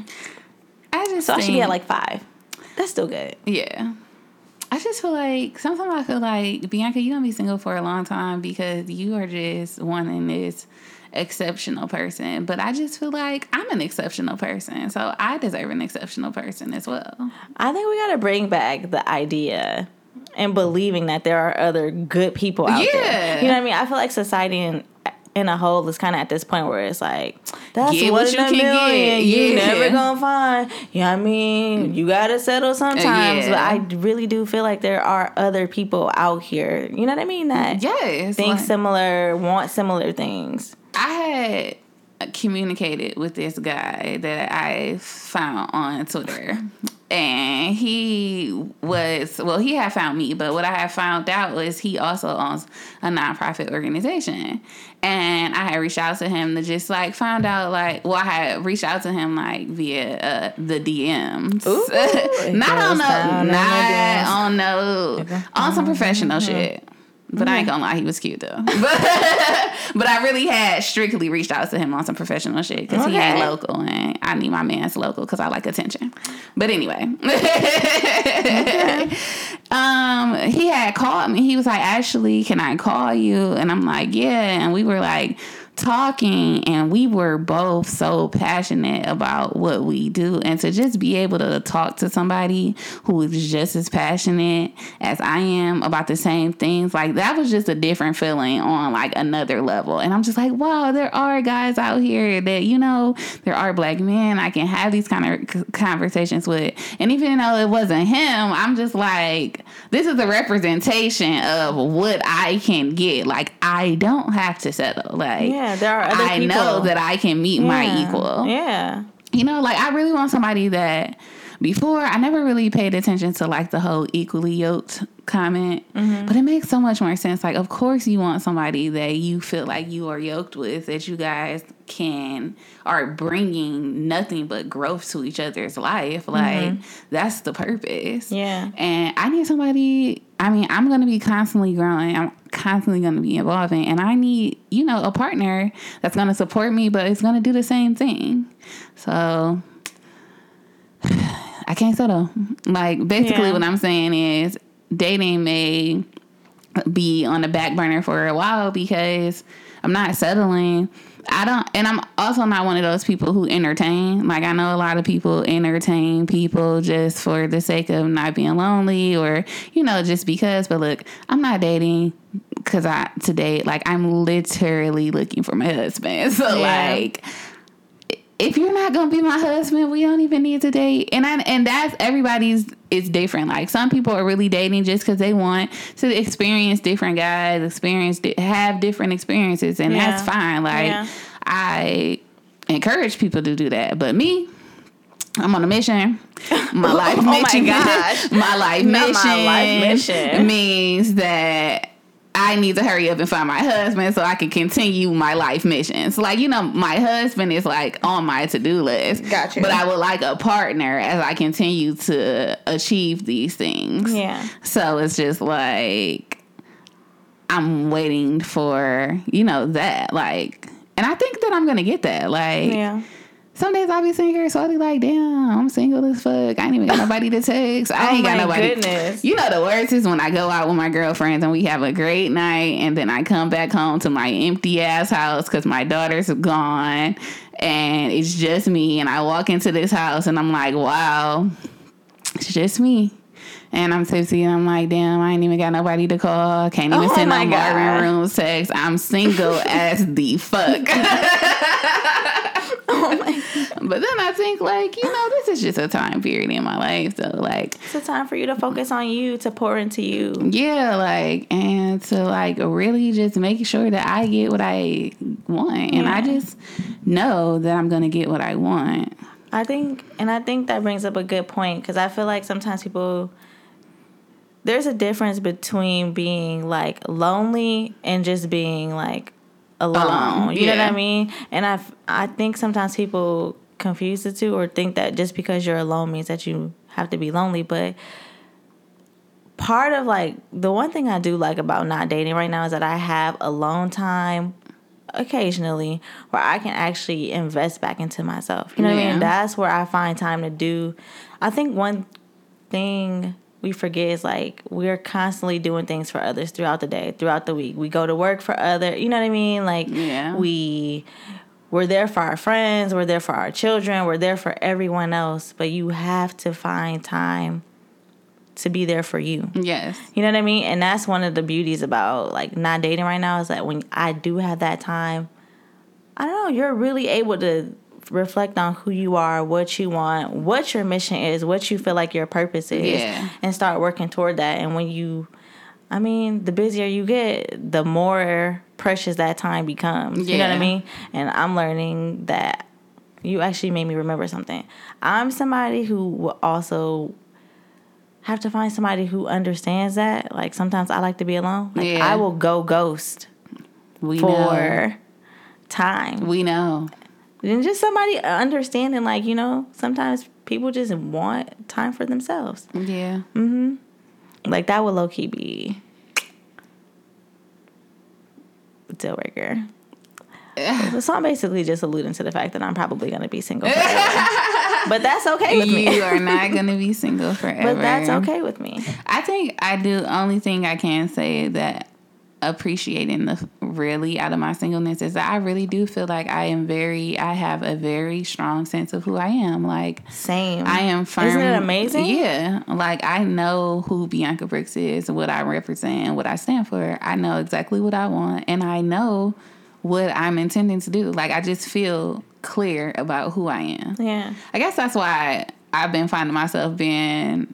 I just So I should think, get like five. That's still good. yeah. I just feel like sometimes I feel like Bianca, you're gonna be single for a long time because you are just wanting this exceptional person. But I just feel like I'm an exceptional person, so I deserve an exceptional person as well. I think we got to bring back the idea and believing that there are other good people out Yeah. there. You know what I mean? I feel like society in in a whole is kind of at this point where it's like that's Get one what in you a million. get. You Yeah. never gonna find. You know what I mean? You gotta settle sometimes. Yeah. But I really do feel like there are other people out here. You know what I mean? That Yes, think like- similar, want similar things. I had communicated with this guy that I found on Twitter. And he was, well, he had found me, but what I had found out was he also owns a nonprofit organization. And I had reached out to him to just like find out, like, well, I had reached out to him like via uh, the DMs. Ooh, not on no, not on no, on some professional shit. But I ain't gonna lie, he was cute though. But, but I really had strictly reached out to him on some professional shit because he ain't local and I need my man's local because I like attention. But anyway, um, he had called me. He was like, "Actually, can I call you?" And I'm like, "Yeah." And we were like talking and we were both so passionate about what we do. And to just be able to talk to somebody who is just as passionate as I am about the same things like that was just a different feeling on like another level. And I'm just like wow there are guys out here that you know there are black men. I can have these kind of conversations with. And even though it wasn't him I'm just like this is a representation of what I can get. Like I don't have to settle. Like Yeah, there are other I people. know that I can meet my equal. Yeah. You know, like I really want somebody that before I never really paid attention to like the whole equally yoked comment, Mm-hmm. but it makes so much more sense. Like, of course, you want somebody that you feel like you are yoked with, that you guys can are bringing nothing but growth to each other's life. Like, that's the purpose. Mm-hmm. Yeah. And I need somebody, I mean, I'm going to be constantly growing. I'm constantly going to be evolving. And I need, you know, a partner that's going to support me, but it's going to do the same thing. So I can't settle. Like, basically, Yeah. what I'm saying is dating may be on the back burner for a while because I'm not settling. I don't, and I'm also not one of those people who entertain. Like I know a lot of people entertain people just for the sake of not being lonely, or you know, just because. But look, I'm not dating because I to date. Like I'm literally looking for my husband. So Yeah. like, if you're not gonna be my husband, we don't even need to date. And I and that's everybody's is different. Like some people are really dating just because they want to experience different guys, experience have different experiences, and that's fine. Like Yeah. I encourage people to do that, but me. I'm on a mission. My life Oh mission. gosh. my life mission. my life mission. means that I need to hurry up and find my husband so I can continue my life missions. Like, you know, my husband is like on my to do list. Gotcha. But I would like a partner as I continue to achieve these things. Yeah. So it's just like I'm waiting for, you know, that. Like, and I think that I'm going to get that. Like, Yeah. Some days I'll be sitting here so I'll be like, damn, I'm single as fuck. I ain't even got nobody to text. I Oh ain't got my nobody. goodness. You know the worst is when I go out with my girlfriends and we have a great night and then I come back home to my empty ass house because my daughter's gone and it's just me and I walk into this house and I'm like, wow, it's just me. And I'm tipsy and I'm like, damn, I ain't even got nobody to call. Can't even Oh send no. Marvin Room text. I'm single as the fuck. Oh but then I think like, you know, this is just a time period in my life. So like It's a time for you to focus on you, to pour into you. yeah, like and to like really just make sure that I get what I want. And I just know that I'm gonna get what I want. I think, and I think that brings up a good point because I feel like sometimes people, there's a difference between being like lonely and just being like alone. You know what. I mean? And I, I think sometimes people confuse the two or think that just because you're alone means that you have to be lonely. But part of like the one thing I do like about not dating right now is that I have alone time occasionally where I can actually invest back into myself. You know what I mean? That's where I find time to do. I think one thing we forget is like we're constantly doing things for others throughout the day, throughout the week. We go to work for other, you know what I mean? Like Yeah. we we're there for our friends, we're there for our children, we're there for everyone else, but you have to find time to be there for you. Yes. You know what I mean? And that's one of the beauties about like not dating right now is that when I do have that time, I don't know, you're really able to reflect on who you are, what you want, what your mission is, what you feel like your purpose is, Yeah. and start working toward that. And when you, I mean, the busier you get, the more precious that time becomes. You know what I mean? And I'm learning that you actually made me remember something. I'm somebody who will also have to find somebody who understands that. Like sometimes I like to be alone. Like Yeah. I will go ghost We know. for time. We know. And just somebody understanding, like, you know, sometimes people just want time for themselves. Yeah. Mhm. Like that would low key be deal breaker. So I'm basically just alluding to the fact that I'm probably gonna be single forever. but that's okay with me. you are not gonna be single forever. But that's okay with me. I think I do. Only thing I can say that appreciating the really out of my singleness is that I really do feel like I am very. I have a very strong sense of who I am. Like Same. I am firm. Isn't it amazing? Yeah. Like I know who Bianca Brooks is, what I represent, and what I stand for. I know exactly what I want, and I know what I'm intending to do. Like I just feel clear about who I am. Yeah. I guess that's why I've been finding myself being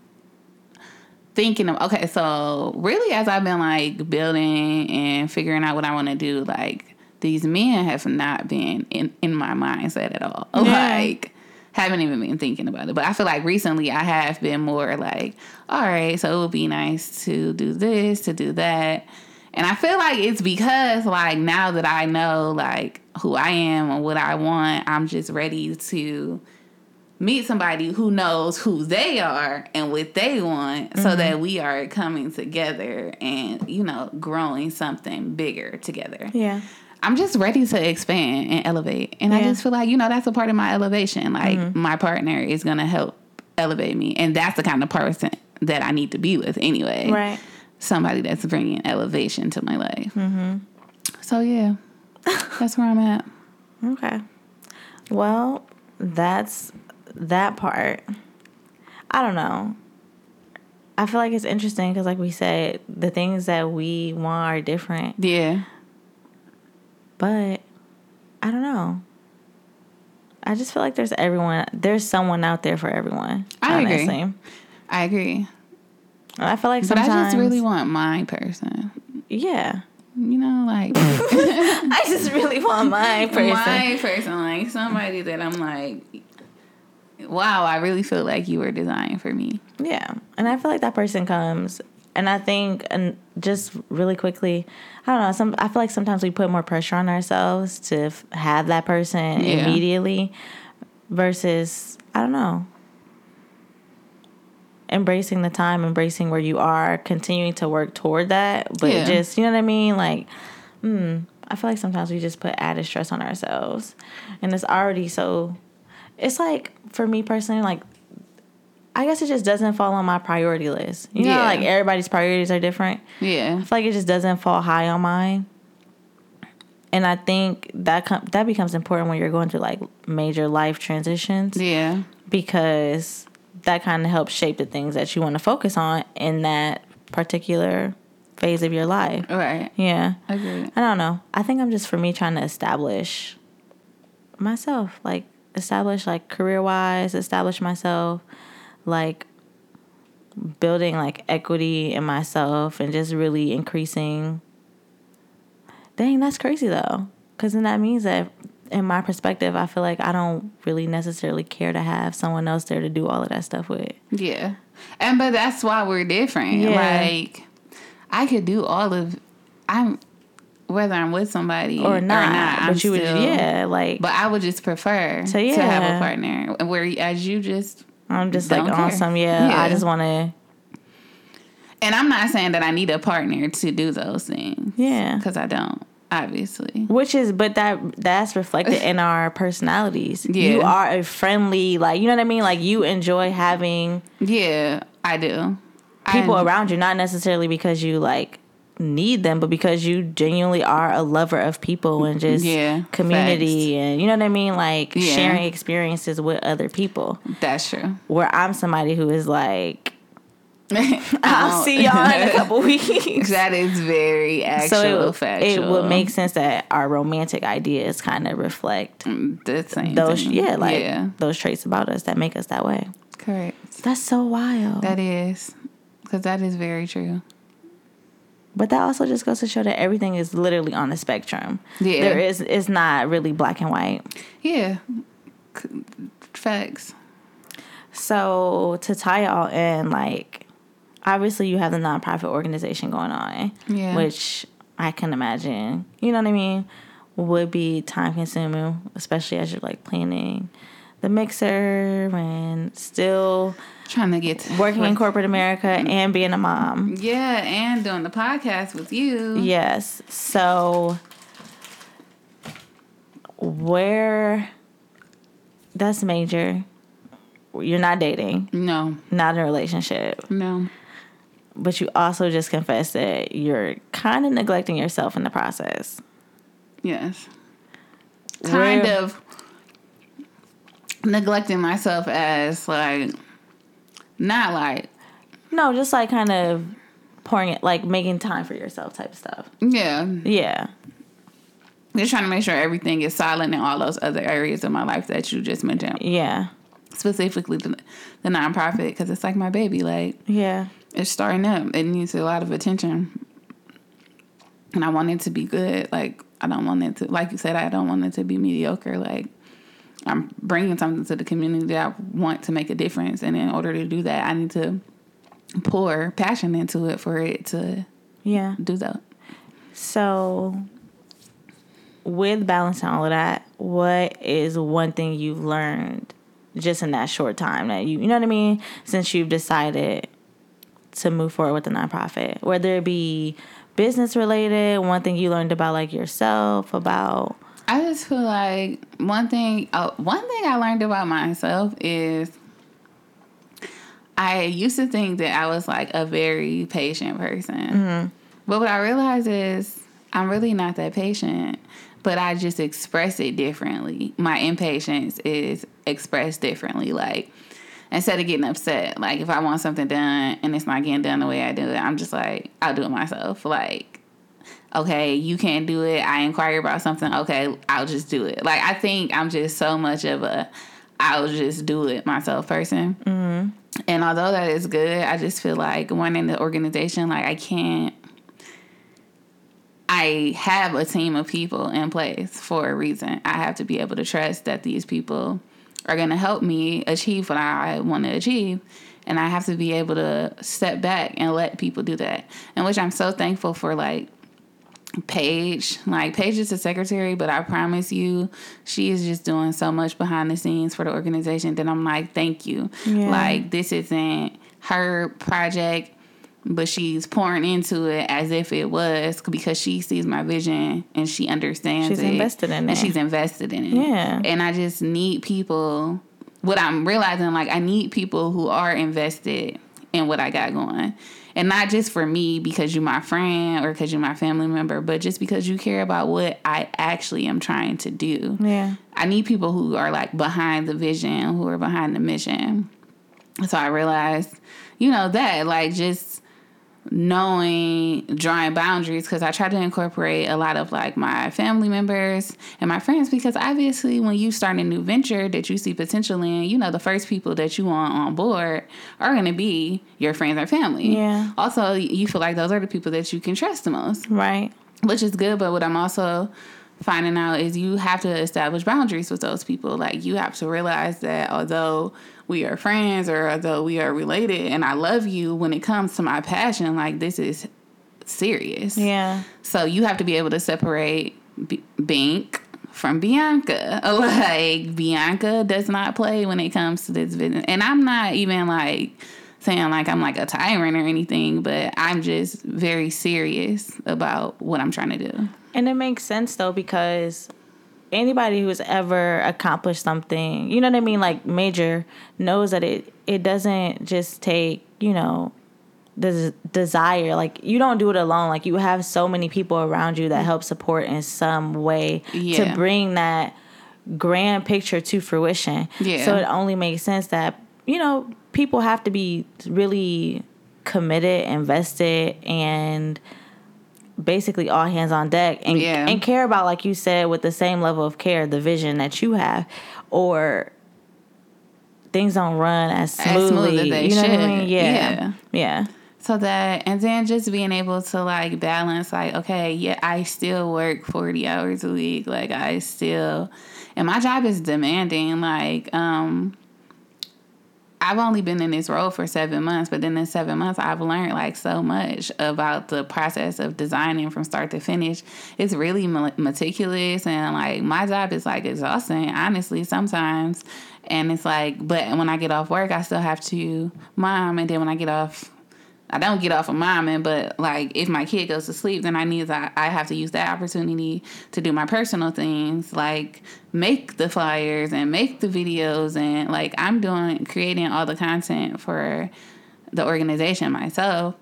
thinking of okay, so really as I've been like building and figuring out what I want to do, like these men have not been in, in my mindset at all. Yeah. Like haven't even been thinking about it. But I feel like recently I have been more like, all right, so it would be nice to do this, to do that. And I feel like it's because like now that I know like who I am and what I want, I'm just ready to meet somebody who knows who they are and what they want so that we are coming together and you know growing something bigger together. Yeah. i'm just ready to expand and elevate. And i just feel like you know that's a part of my elevation. Like my partner is gonna help elevate me. And that's the kind of person that i need to be with anyway. Right. somebody that's bringing elevation to my life. Mm-hmm. so yeah. That's where i'm at. Okay. Well, that's that part. I don't know. I feel like it's interesting because, like we said, the things that we want are different. yeah But I don't know. I just feel like there's everyone. There's someone out there for everyone. I agree. i agree And I feel like but i just really want my person yeah. you know, like I just really want my person. my person, like somebody that I'm like, wow, I really feel like you were designed for me. Yeah, and I feel like that person comes, and I think, and just really quickly, I don't know. Some I feel like sometimes we put more pressure on ourselves to f- have that person Yeah. immediately, versus I don't know. Embracing the time, embracing where you are, continuing to work toward that, but Yeah. just you know what I mean, like. Mm, I feel like sometimes we just put added stress on ourselves, and it's already so. It's like for me personally, like I guess it just doesn't fall on my priority list. You know, Yeah. like everybody's priorities are different. Yeah, I feel like it just doesn't fall high on mine. And I think that com- that becomes important when you're going through like major life transitions yeah, because that kind of helps shape the things that you want to focus on in that particular phase of your life. right. Yeah. Agreed. I don't know. I think I'm just for me trying to establish myself. Like establish like career wise, establish myself, like building like equity in myself and just really increasing. Dang, that's crazy though. Because then that means that in my perspective, I feel like I don't really necessarily care to have someone else there to do all of that stuff with. Yeah. And but that's why we're different. Yeah. Like I could do all of I'm whether I'm with somebody Or not. I'm but you would, still- yeah, like, But I would just prefer So, to have a partner. Where as you just I'm just like care. some, yeah, Yeah. I just want to, and I'm not saying that I need a partner to do those things. yeah. Because I don't, obviously. Which is, but that that's reflected in our personalities. You are a friendly, like you know what I mean. Like you enjoy having Yeah, I do. people I, around you, not necessarily because you like need them, but because you genuinely are a lover of people and just Yeah, community and you know what I mean. Like Yeah. sharing experiences with other people. That's true. Where I'm somebody who is like, I'll see y'all in a couple weeks. That is very actual, So it, factual. it would make sense that our romantic ideas kind of reflect mm, the same those thing. yeah like yeah, those traits about us that make us that way correct. that's so wild That is because that is very true. But that also just goes to show that everything is literally on a spectrum Yeah. there is it's not really black and white Yeah, facts. so to tie it all in like obviously you have the nonprofit organization going on Yeah. which i can imagine you know what i mean would be time consuming especially as you're like planning the mixer and still Trying to get working in corporate America mm-hmm. and being a mom. Yeah, and doing the podcast with you. Yes. So where that's major. You're not dating, No, not in a relationship, no. but you also just confessed that you're kind of neglecting yourself in the process. Yes. Kind Where- of neglecting myself as like not like No, just like kind of pouring it, like making time for yourself type of stuff. yeah. Yeah. Just trying to make sure everything is silent in all those other areas of my life that you just mentioned. Yeah. Specifically the, the nonprofit because it's like my baby. Like Yeah. it's starting up. It needs a lot of attention. And I want it to be good. Like, I don't want it to, like you said, I don't want it to be mediocre. Like, I'm bringing something to the community that I want to make a difference. And in order to do that, I need to pour passion into it for it to Yeah. do that. So, with balancing all of that, what is one thing you've learned just in that short time that you, you know what I mean, since you've decided to move forward with the nonprofit, whether it be business related, one thing you learned about like yourself, about I just feel like one thing, uh, one thing I learned about myself is I used to think that I was like a very patient person. But what I realized is I'm really not that patient, but I just express it differently. My impatience is expressed differently. Like, instead of getting upset, like if I want something done and it's not getting done the way I do it, I'm just like, I'll do it myself. Like, okay, you can't do it. I inquire about something. Okay, I'll just do it. Like, I think I'm just so much of a, I'll just do it myself person. Mm-hmm. And although that is good, I just feel like one in the organization, like I can't. I have a team of people in place for a reason. I have to be able to trust that these people are going to help me achieve what I want to achieve. And I have to be able to step back and let people do that. And which I'm so thankful for, like, Paige. Like, Paige is the secretary, but I promise you, she is just doing so much behind the scenes for the organization that I'm like, thank you. Yeah. Like, this isn't her project but she's pouring into it as if it was because she sees my vision and she understands She's it. invested in it. and she's invested in it. Yeah. And I just need people what I'm realizing like I need people who are invested in what I got going. And not just for me because you're my friend or because you're my family member, but just because you care about what I actually am trying to do. yeah, I need people who are like behind the vision, who are behind the mission. So I realized, you know, that like just knowing drawing boundaries because I try to incorporate a lot of like my family members and my friends because obviously when you start a new venture that you see potential in, you know, the first people that you want on board are going to be your friends or family. Yeah. Also, you feel like those are the people that you can trust the most, Right. which is good. But what I'm also finding out is you have to establish boundaries with those people. Like you have to realize that although we are friends or although we are related and I love you, when it comes to my passion, like this is serious. Yeah. So you have to be able to separate B- Bink from Bianca. Like Bianca does not play when it comes to this business, and I'm not even like saying like I'm like a tyrant or anything, but I'm just very serious about what I'm trying to do. And it makes sense though because anybody who's ever accomplished something, you know what I mean, like major, knows that it it doesn't just take, you know, the desire. Like you don't do it alone. Like you have so many people around you that help support in some way Yeah. to bring that grand picture to fruition. Yeah. So it only makes sense that, you know, people have to be really committed, invested and basically all hands on deck and Yeah. and care about like you said with the same level of care the vision that you have or things don't run as As smooth smoothly as they you know what I should. mean yeah Yeah. yeah So that, and then just being able to like balance, like, okay, yeah, I still work 40 hours a week. Like, I still, and my job is demanding. Like, um, I've only been in this role for seven months, but in seven months, I've learned like so much about the process of designing from start to finish. It's really meticulous, and like my job is like exhausting, honestly, sometimes. And it's like, but when I get off work, I still have to mom, and then when I get off I don't get off of momming, but like if my kid goes to sleep, then I need that. I have to use that opportunity to do my personal things, like make the flyers and make the videos, and like I'm doing creating all the content for the organization myself,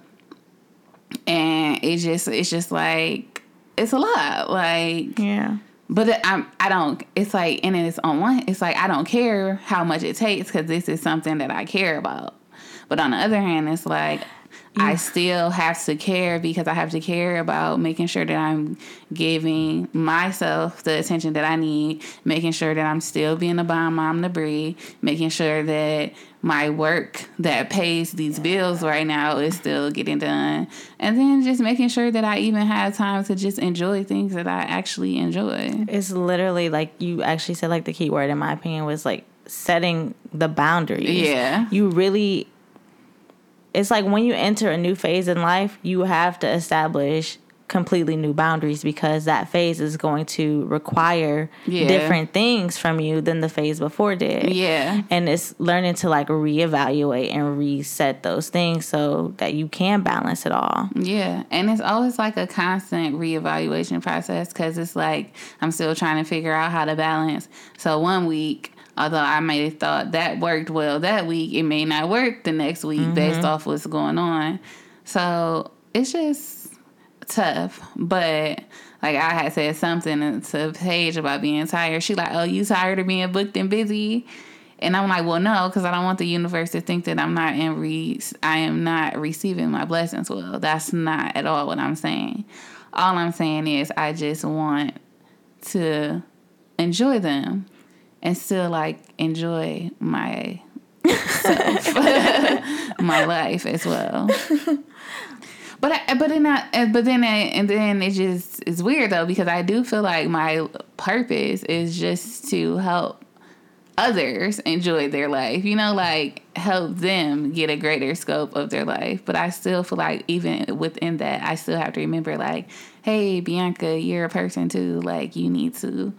and it's just it's just like it's a lot, like yeah but I'm I don't. It's like and it's on one. It's like I don't care how much it takes because this is something that I care about. But on the other hand, it's like I still have to care because I have to care about making sure that I'm giving myself the attention that I need, making sure that I'm still being a bomb mom to Bree, making sure that my work that pays these bills right now is still getting done, and then just making sure that I even have time to just enjoy things that I actually enjoy. it's literally like you actually said like the key word in my opinion was like setting the boundaries Yeah. you really it's like when you enter a new phase in life you have to establish completely new boundaries because that phase is going to require Yeah. different things from you than the phase before did Yeah. and it's learning to like reevaluate and reset those things so that you can balance it all Yeah, and it's always like a constant reevaluation process because it's like I'm still trying to figure out how to balance. So one week, although I may have thought that worked well that week, it may not work the next week mm-hmm. based off what's going on. So it's just tough, but. Like I had said something to Paige about being tired. She like, "Oh, you tired of being booked and busy?" And I'm like, well, no, because I don't want the universe to think that I'm not in re- I am not receiving my blessings well. That's not at all what I'm saying. All I'm saying is I just want to enjoy them and still like enjoy my self, my life as well. But I, but then I, but then I, and then it just is weird though because I do feel like my purpose is just to help others enjoy their life. You know, like help them get a greater scope of their life. But I still feel like even within that, I still have to remember like, hey, Bianca, you're a person too. Like you need to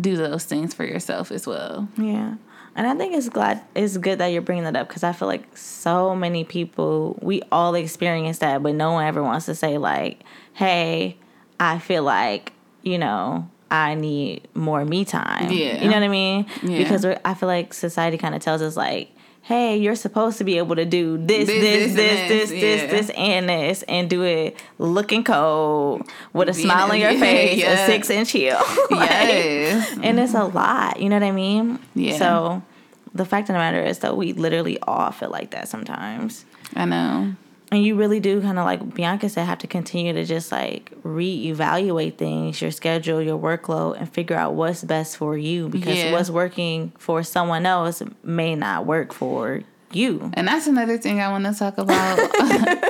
do those things for yourself as well. Yeah. And I think it's glad it's good that you're bringing that up because I feel like so many people we all experience that, but no one ever wants to say like, "Hey, I feel like you know I need more me time." Yeah. you know what I mean? Yeah. Because I feel like society kind of tells us like, "Hey, you're supposed to be able to do this, This, this, this, this, this, this, this, yeah. this, and this, and do it looking cold with a smile on your face, a six inch heel." Yes. and it's a lot. You know what I mean? Yeah. So the fact of the matter is that we literally all feel like that sometimes. I know. And you really do kind of like Bianca said, have to continue to just like reevaluate things, your schedule, your workload, and figure out what's best for you because Yeah. what's working for someone else may not work for you. And that's another thing I want to talk about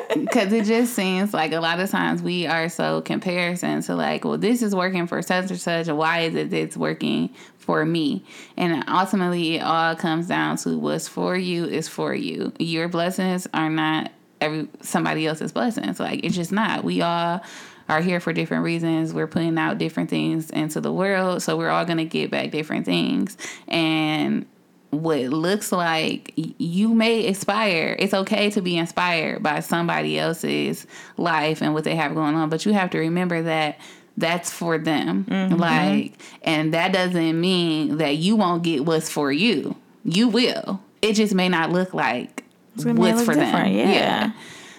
because it just seems like a lot of times we are so comparison to like, well, this is working for such and such, and why is it it's working for me? And ultimately, it all comes down to what's for you is for you. Your blessings are not every somebody else's blessings. Like it's just not. We all are here for different reasons. We're putting out different things into the world, so we're all gonna get back different things. And what looks like you may inspire. It's okay to be inspired by somebody else's life and what they have going on, but you have to remember that that's for them. Mm-hmm. Like, and that doesn't mean that you won't get what's for you. You will. It just may not look like what's for them. different, yeah.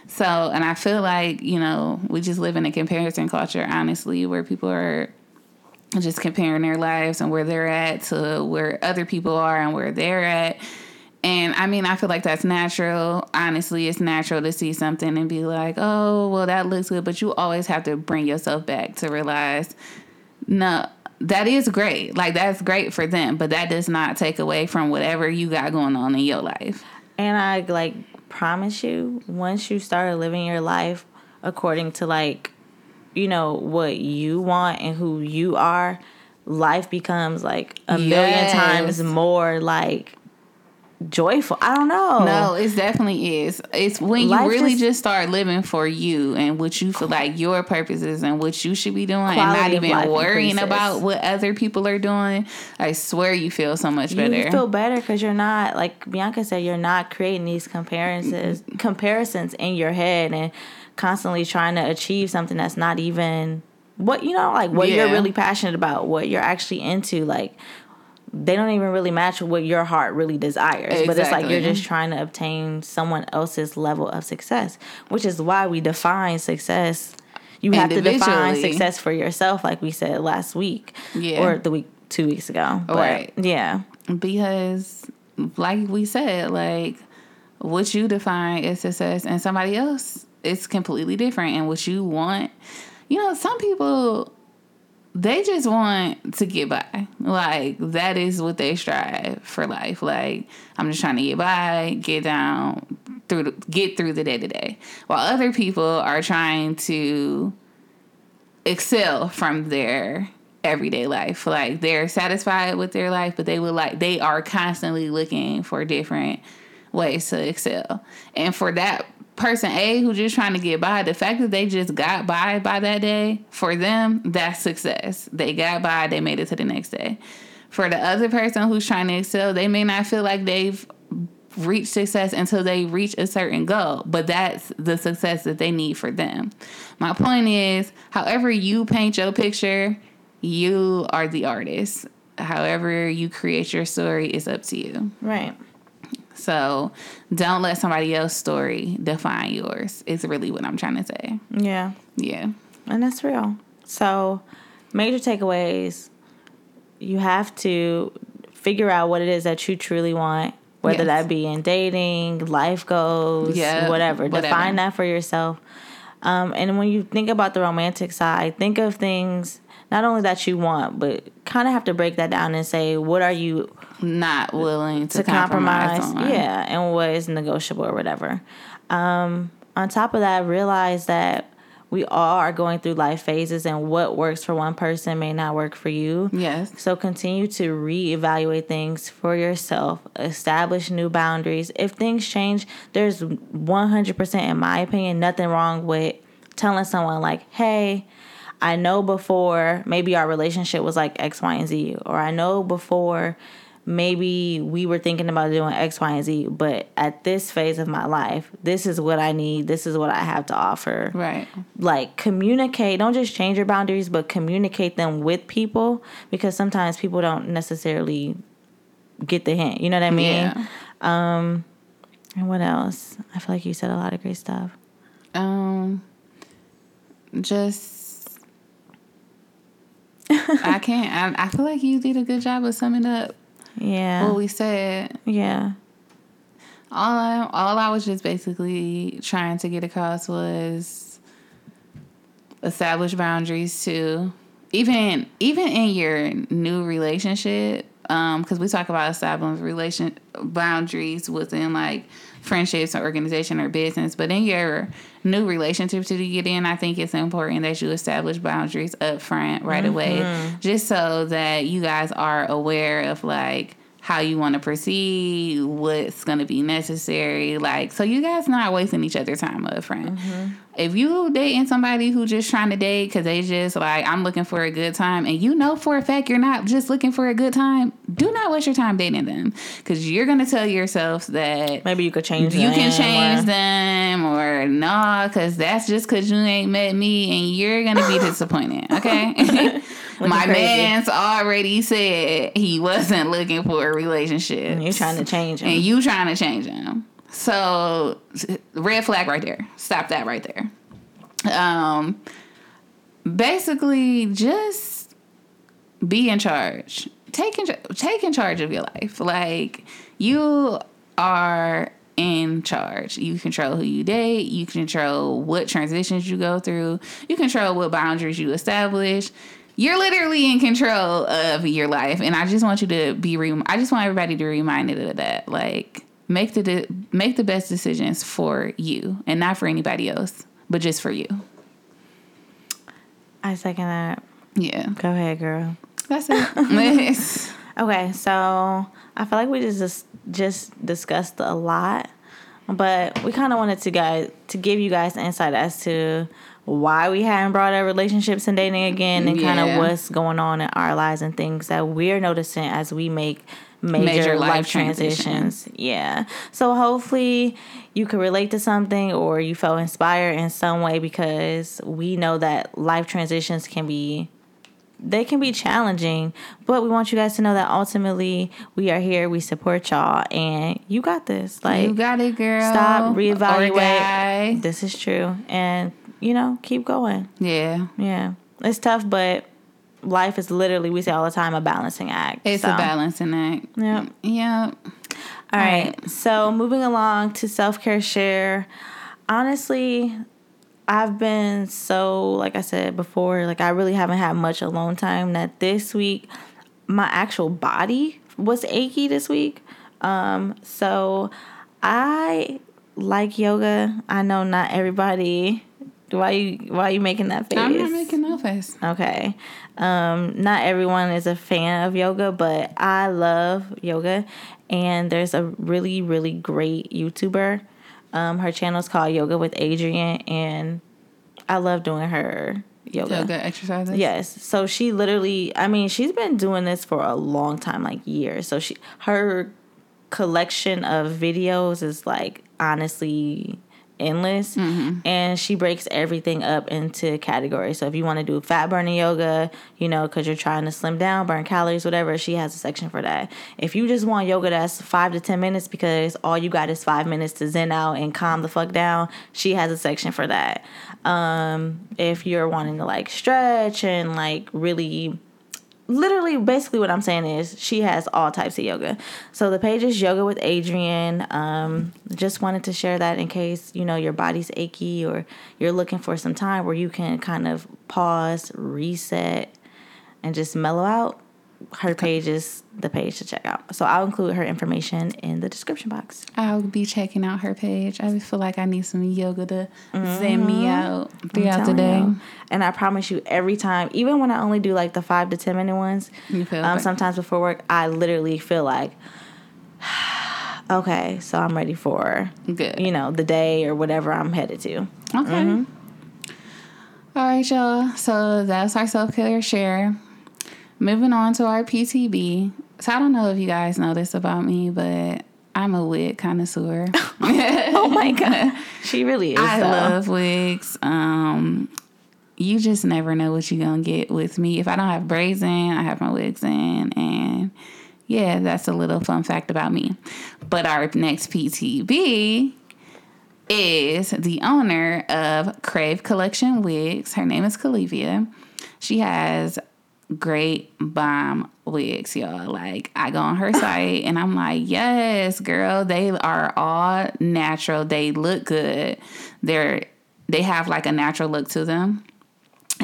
So, and I feel like, you know, we just live in a comparison culture, honestly, where people are just comparing their lives and where they're at to where other people are and where they're at. And I mean, I feel like that's natural. Honestly, it's natural to see something and be like, oh, well, that looks good. But you always have to bring yourself back to realize, no, that is great. Like, that's great for them. But that does not take away from whatever you got going on in your life. And I like promise you, once you start living your life according to like, you know, what you want and who you are, life becomes like a million times more like joyful. I don't know. No, it definitely is. It's when you Life really just- just, start living for you and what you feel like your purposes and what you should be doing and not even worrying increases. about what other people are doing. I swear you feel so much better. You feel better because you're not like Bianca said. You're not creating these comparisons, comparisons in your head, and constantly trying to achieve something that's not even what you know, like what you're really passionate about, what you're actually into. Like they don't even really match what your heart really desires. But it's like you're just trying to obtain someone else's level of success, which is why we define success. You have to define success for yourself, like we said last week, Yeah. or the week two weeks ago. But, Right. Yeah. because like we said, like what you define as success and somebody else is completely different and what you want. You know, some people they just want to get by. Like that is what they strive for life. Like I'm just trying to get by, get down through the, get through the day to day. While other people are trying to excel from their everyday life. Like they're satisfied with their life, but they would like they are constantly looking for different ways to excel. And for that person A who just trying to get by, the fact that they just got by by that day, for them, that's success. They got by, they made it to the next day. For the other person who's trying to excel, they may not feel like they've reach success until they reach a certain goal, but that's the success that they need for them. My point is, however you paint your picture, you are the artist. However you create your story is up to you. Right. So don't let somebody else's story define yours. Is really what I'm trying to say. Yeah. Yeah. And that's real. So, major takeaways you have to figure out what it is that you truly want, whether Yes. that be in dating, life goals, Yeah, whatever. whatever. Define that for yourself. Um, and when you think about the romantic side, think of things not only that you want, but kind of have to break that down and say, what are you Not willing to, to compromise, compromise, yeah, and what is negotiable or whatever. Um, on top of that, realize that we all are going through life phases, and what works for one person may not work for you. Yes. So continue to reevaluate things for yourself, establish new boundaries. If things change, there's 100% in my opinion nothing wrong with telling someone like, "Hey, I know before maybe our relationship was like X, Y, and Z, or I know before maybe we were thinking about doing X, Y, and Z, but at this phase of my life, this is what I need, this is what I have to offer. Right. Like, communicate, don't just change your boundaries, but communicate them with people because sometimes people don't necessarily get the hint. You know what I mean? Yeah. And what else? I feel like you said a lot of great stuff. Um, just I can't. I, I feel like you did a good job of summing up Yeah. what we said. yeah. all I, all I was just basically trying to get across was establish boundaries too. Even even in your new relationship, because um, we talk about establishing relation boundaries within like friendships or organization or business, but in your new relationship to get in, I think it's important that you establish boundaries up front right mm-hmm. away, just so that you guys are aware of like how you want to proceed, what's going to be necessary. Like, so you guys not wasting each other's time up front. Mm-hmm. If you dating somebody who just trying to date because they just like, I'm looking for a good time, and you know for a fact you're not just looking for a good time, do not waste your time dating them because you're going to tell yourself that maybe you could change you can change or... them or nah, because that's just because you ain't met me and you're going to be disappointed. Okay. My crazy. man's already said he wasn't looking for a relationship. And you trying to change him. And you trying to change him. So red flag right there. Stop that right there. Um basically just be in charge. Take in, take in charge of your life. Like you are in charge. You control who you date. You control what transitions you go through. You control what boundaries you establish you're literally in control of your life and i just want you to be re- i just want everybody to be reminded of that like make the de- make the best decisions for you and not for anybody else but just for you. I second that. Yeah. Go ahead girl. That's it. Okay so i feel like we just just discussed a lot but we kind of wanted to guys to give you guys insight as to why we hadn't brought up relationships and dating again and yeah. kind of what's going on in our lives and things that we're noticing as we make major, major life, life transitions. Yeah. So hopefully you could relate to something or you felt inspired in some way because we know that life transitions can be they can be challenging, but we want you guys to know that ultimately we are here, we support y'all, and you got this. Like you got it, girl. Stop, reevaluate. This is true, and you know, keep going. Yeah. Yeah. It's tough, but life is literally, we say all the time, a balancing act. It's so. a balancing act. Yeah. Yeah. All right. right. So moving along to self care share. Honestly, I've been so, like I said before, like I really haven't had much alone time that this week my actual body was achy this week. Um, so I like yoga. I know not everybody why you why are you making that face? I'm not making no face. Okay. Um, not everyone is a fan of yoga, but I love yoga. And there's a really, really great YouTuber. Um, her channel is called Yoga with Adriene, and I love doing her yoga. Yoga exercises. Yes. So she literally, I mean, she's been doing this for a long time, like years. So she, her collection of videos is like honestly endless mm-hmm. and she breaks everything up into categories. So if you want to do fat burning yoga you know because you're trying to slim down burn calories whatever she has a section for that. If you just want yoga that's five to ten minutes because all you got is five minutes to zen out and calm the fuck down she has a section for that. Um, if you're wanting to like stretch and like really literally basically what I'm saying is she has all types of yoga. So the page is yoga with Adriene. Um, just wanted to share that in case you know your body's achy or you're looking for some time where you can kind of pause, reset, and just mellow out her page is the page to check out. So I'll include her information in the description box. I'll be checking out her page. I feel like I need some yoga to mm-hmm. zen me out throughout the day. You. And I promise you, every time, even when I only do like the five to ten minute ones, um, sometimes before work, I literally feel like, okay, so I'm ready for good, you know, the day or whatever I'm headed to. Okay. Mm-hmm. All right, y'all. So that's our self care share. Moving on to our PTB. So I don't know if you guys know this about me, but I'm a wig connoisseur. oh my god, she really is. I though. love wigs. Um, you just never know what you're gonna get with me. If I don't have braids in, I have my wigs in, and yeah, that's a little fun fact about me. But our next PTB is the owner of Krave Kollection Wigs. Her name is Calivia. She has great bomb wigs, y'all. Like I go on her site and I'm like, yes, girl, they are all natural. They look good. They're they have like a natural look to them.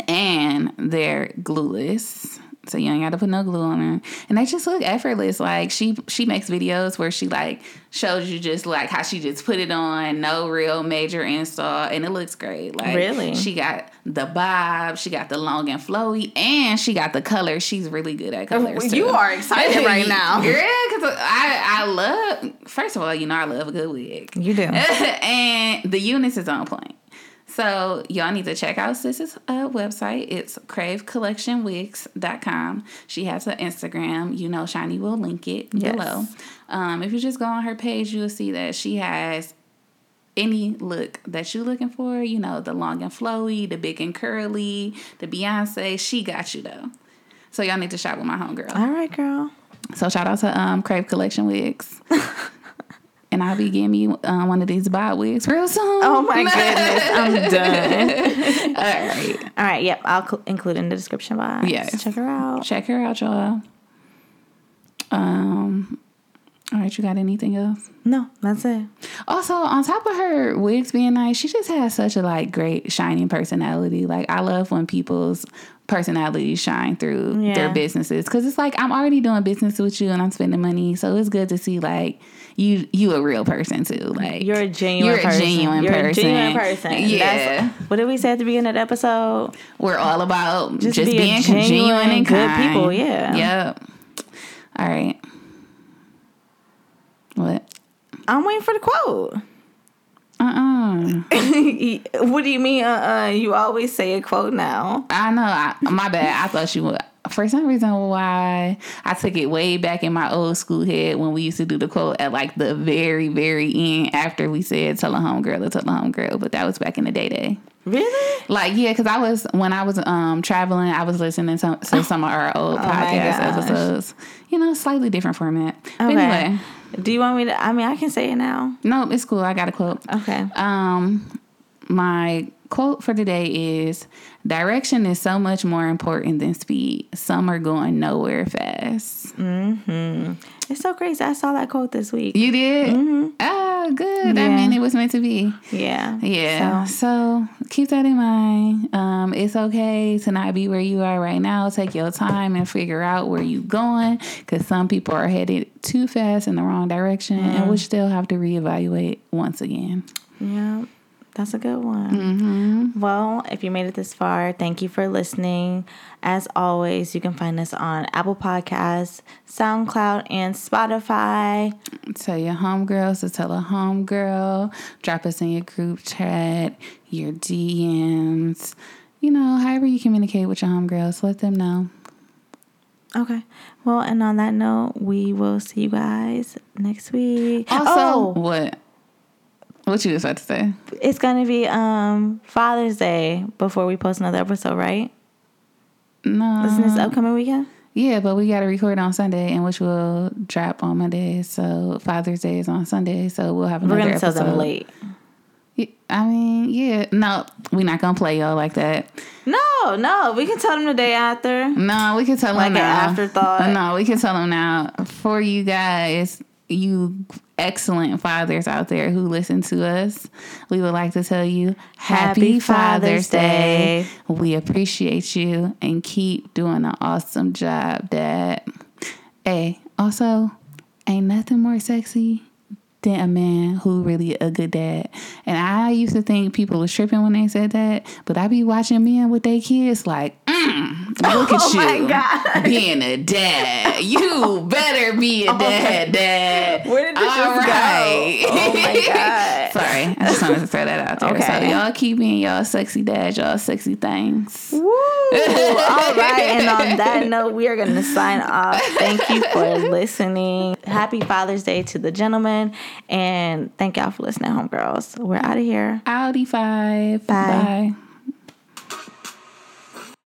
And they're glueless. So you ain't got to put no glue on her, and they just look effortless. Like she she makes videos where she like shows you just like how she just put it on, no real major install, and it looks great. Like Really? she got the bob, she got the long and flowy, and she got the color. She's really good at colors. You are excited right now. yeah, because I I love. First of all, you know I love a good wig, You do. and the units is on point. So y'all need to check out Sis's uh, website. It's kravekollectionwigs.com. She has an Instagram. You know, Shawnee will link it Yes. below. Um, if you just go on her page, you'll see that she has any look that you're looking for. You know, the long and flowy, the big and curly, the Beyonce. She got you though. So y'all need to shop with my homegirl. All right, girl. So shout out to um, Krave Kollection Wigs. and I'll be getting me um, one of these bob wigs real soon. Oh my goodness, I'm done. All right. All right, yep, I'll cl- include in the description box. Yes. check her out. Check her out, y'all. Um, all right, you got anything else? No, that's it. Also, on top of her wigs being nice, she just has such a like great shining personality. Like I love when people's personalities shine through Yeah. their businesses because it's like I'm already doing business with you and I'm spending money, so it's good to see like you you a real person too. Like You're a genuine you're a person. genuine You're person. a genuine person. Yeah, That's- what did we say at the beginning of the episode? we're all about just, Just be being genuine, genuine and good kind. people, yeah. Yep. All right. What? I'm waiting for the quote. Uh uh what do you mean? Uh, uh you always say a quote now. I know. I, my bad. I thought you would. For some reason, why I took it way back in my old school head when we used to do the quote at like the very, very end after we said "tell a homegirl" or "tell a homegirl," but that was back in the day day. Really? Like yeah, because I was when I was um traveling, I was listening to, to some of our old Oh podcast episodes. You know, slightly different format. But anyway, Do you want me to? I mean, I can say it now. no, it's cool. I got a quote. Okay. Um, my quote for today is direction is so much more important than speed. Some are going nowhere fast. It's so crazy. I saw that quote this week. You did? Ah, good. I mean, it was meant to be. Yeah. Yeah. So, So, keep that in mind. Um, it's okay to not be where you are right now. Take your time and figure out where you're going because some people are headed too fast in the wrong direction and we still have to reevaluate once again. yeah, that's a good one. Mm-hmm. Well, if you made it this far, thank you for listening. As always, you can find us on Apple Podcasts, SoundCloud, and Spotify. Tell your homegirls to tell a homegirl. Drop us in your group chat, your DMs. You know, however you communicate with your homegirls, let them know. Okay. Well, and on that note, we will see you guys next week. Also, oh, what? What you about to say? it's gonna be um Father's Day before we post another episode, right? No. Isn't this upcoming weekend? Yeah, but we got to record on Sunday, and which will drop on Monday. So Father's Day is on Sunday, so we'll have We're another gonna tell episode. them late. I mean, yeah, no, we're not gonna play y'all like that. No, no, we can tell them the day after. No, we can tell them Like them an now. afterthought? No, we can tell them now. For you guys, you excellent fathers out there who listen to us, we would like to tell you Happy, Happy Father's Day. Day. We appreciate you and keep doing an awesome job, Dad. Hey, also, ain't nothing more sexy than a man who really a good dad. And I used to think people was tripping when they said that, but I be watching men with their kids like, mm, look at Oh you God. being a dad. You better be a dad, dad. Where did this All just go? Oh my God. Sorry, I just wanted to throw that out there. So y'all keep being y'all sexy dads, y'all sexy things. Woo! All right, and on that note, we are going to sign off. Thank you for listening. Happy Father's Day to the gentlemen, and thank y'all for listening, homegirls. We're out of here. Audi five. Bye. Bye.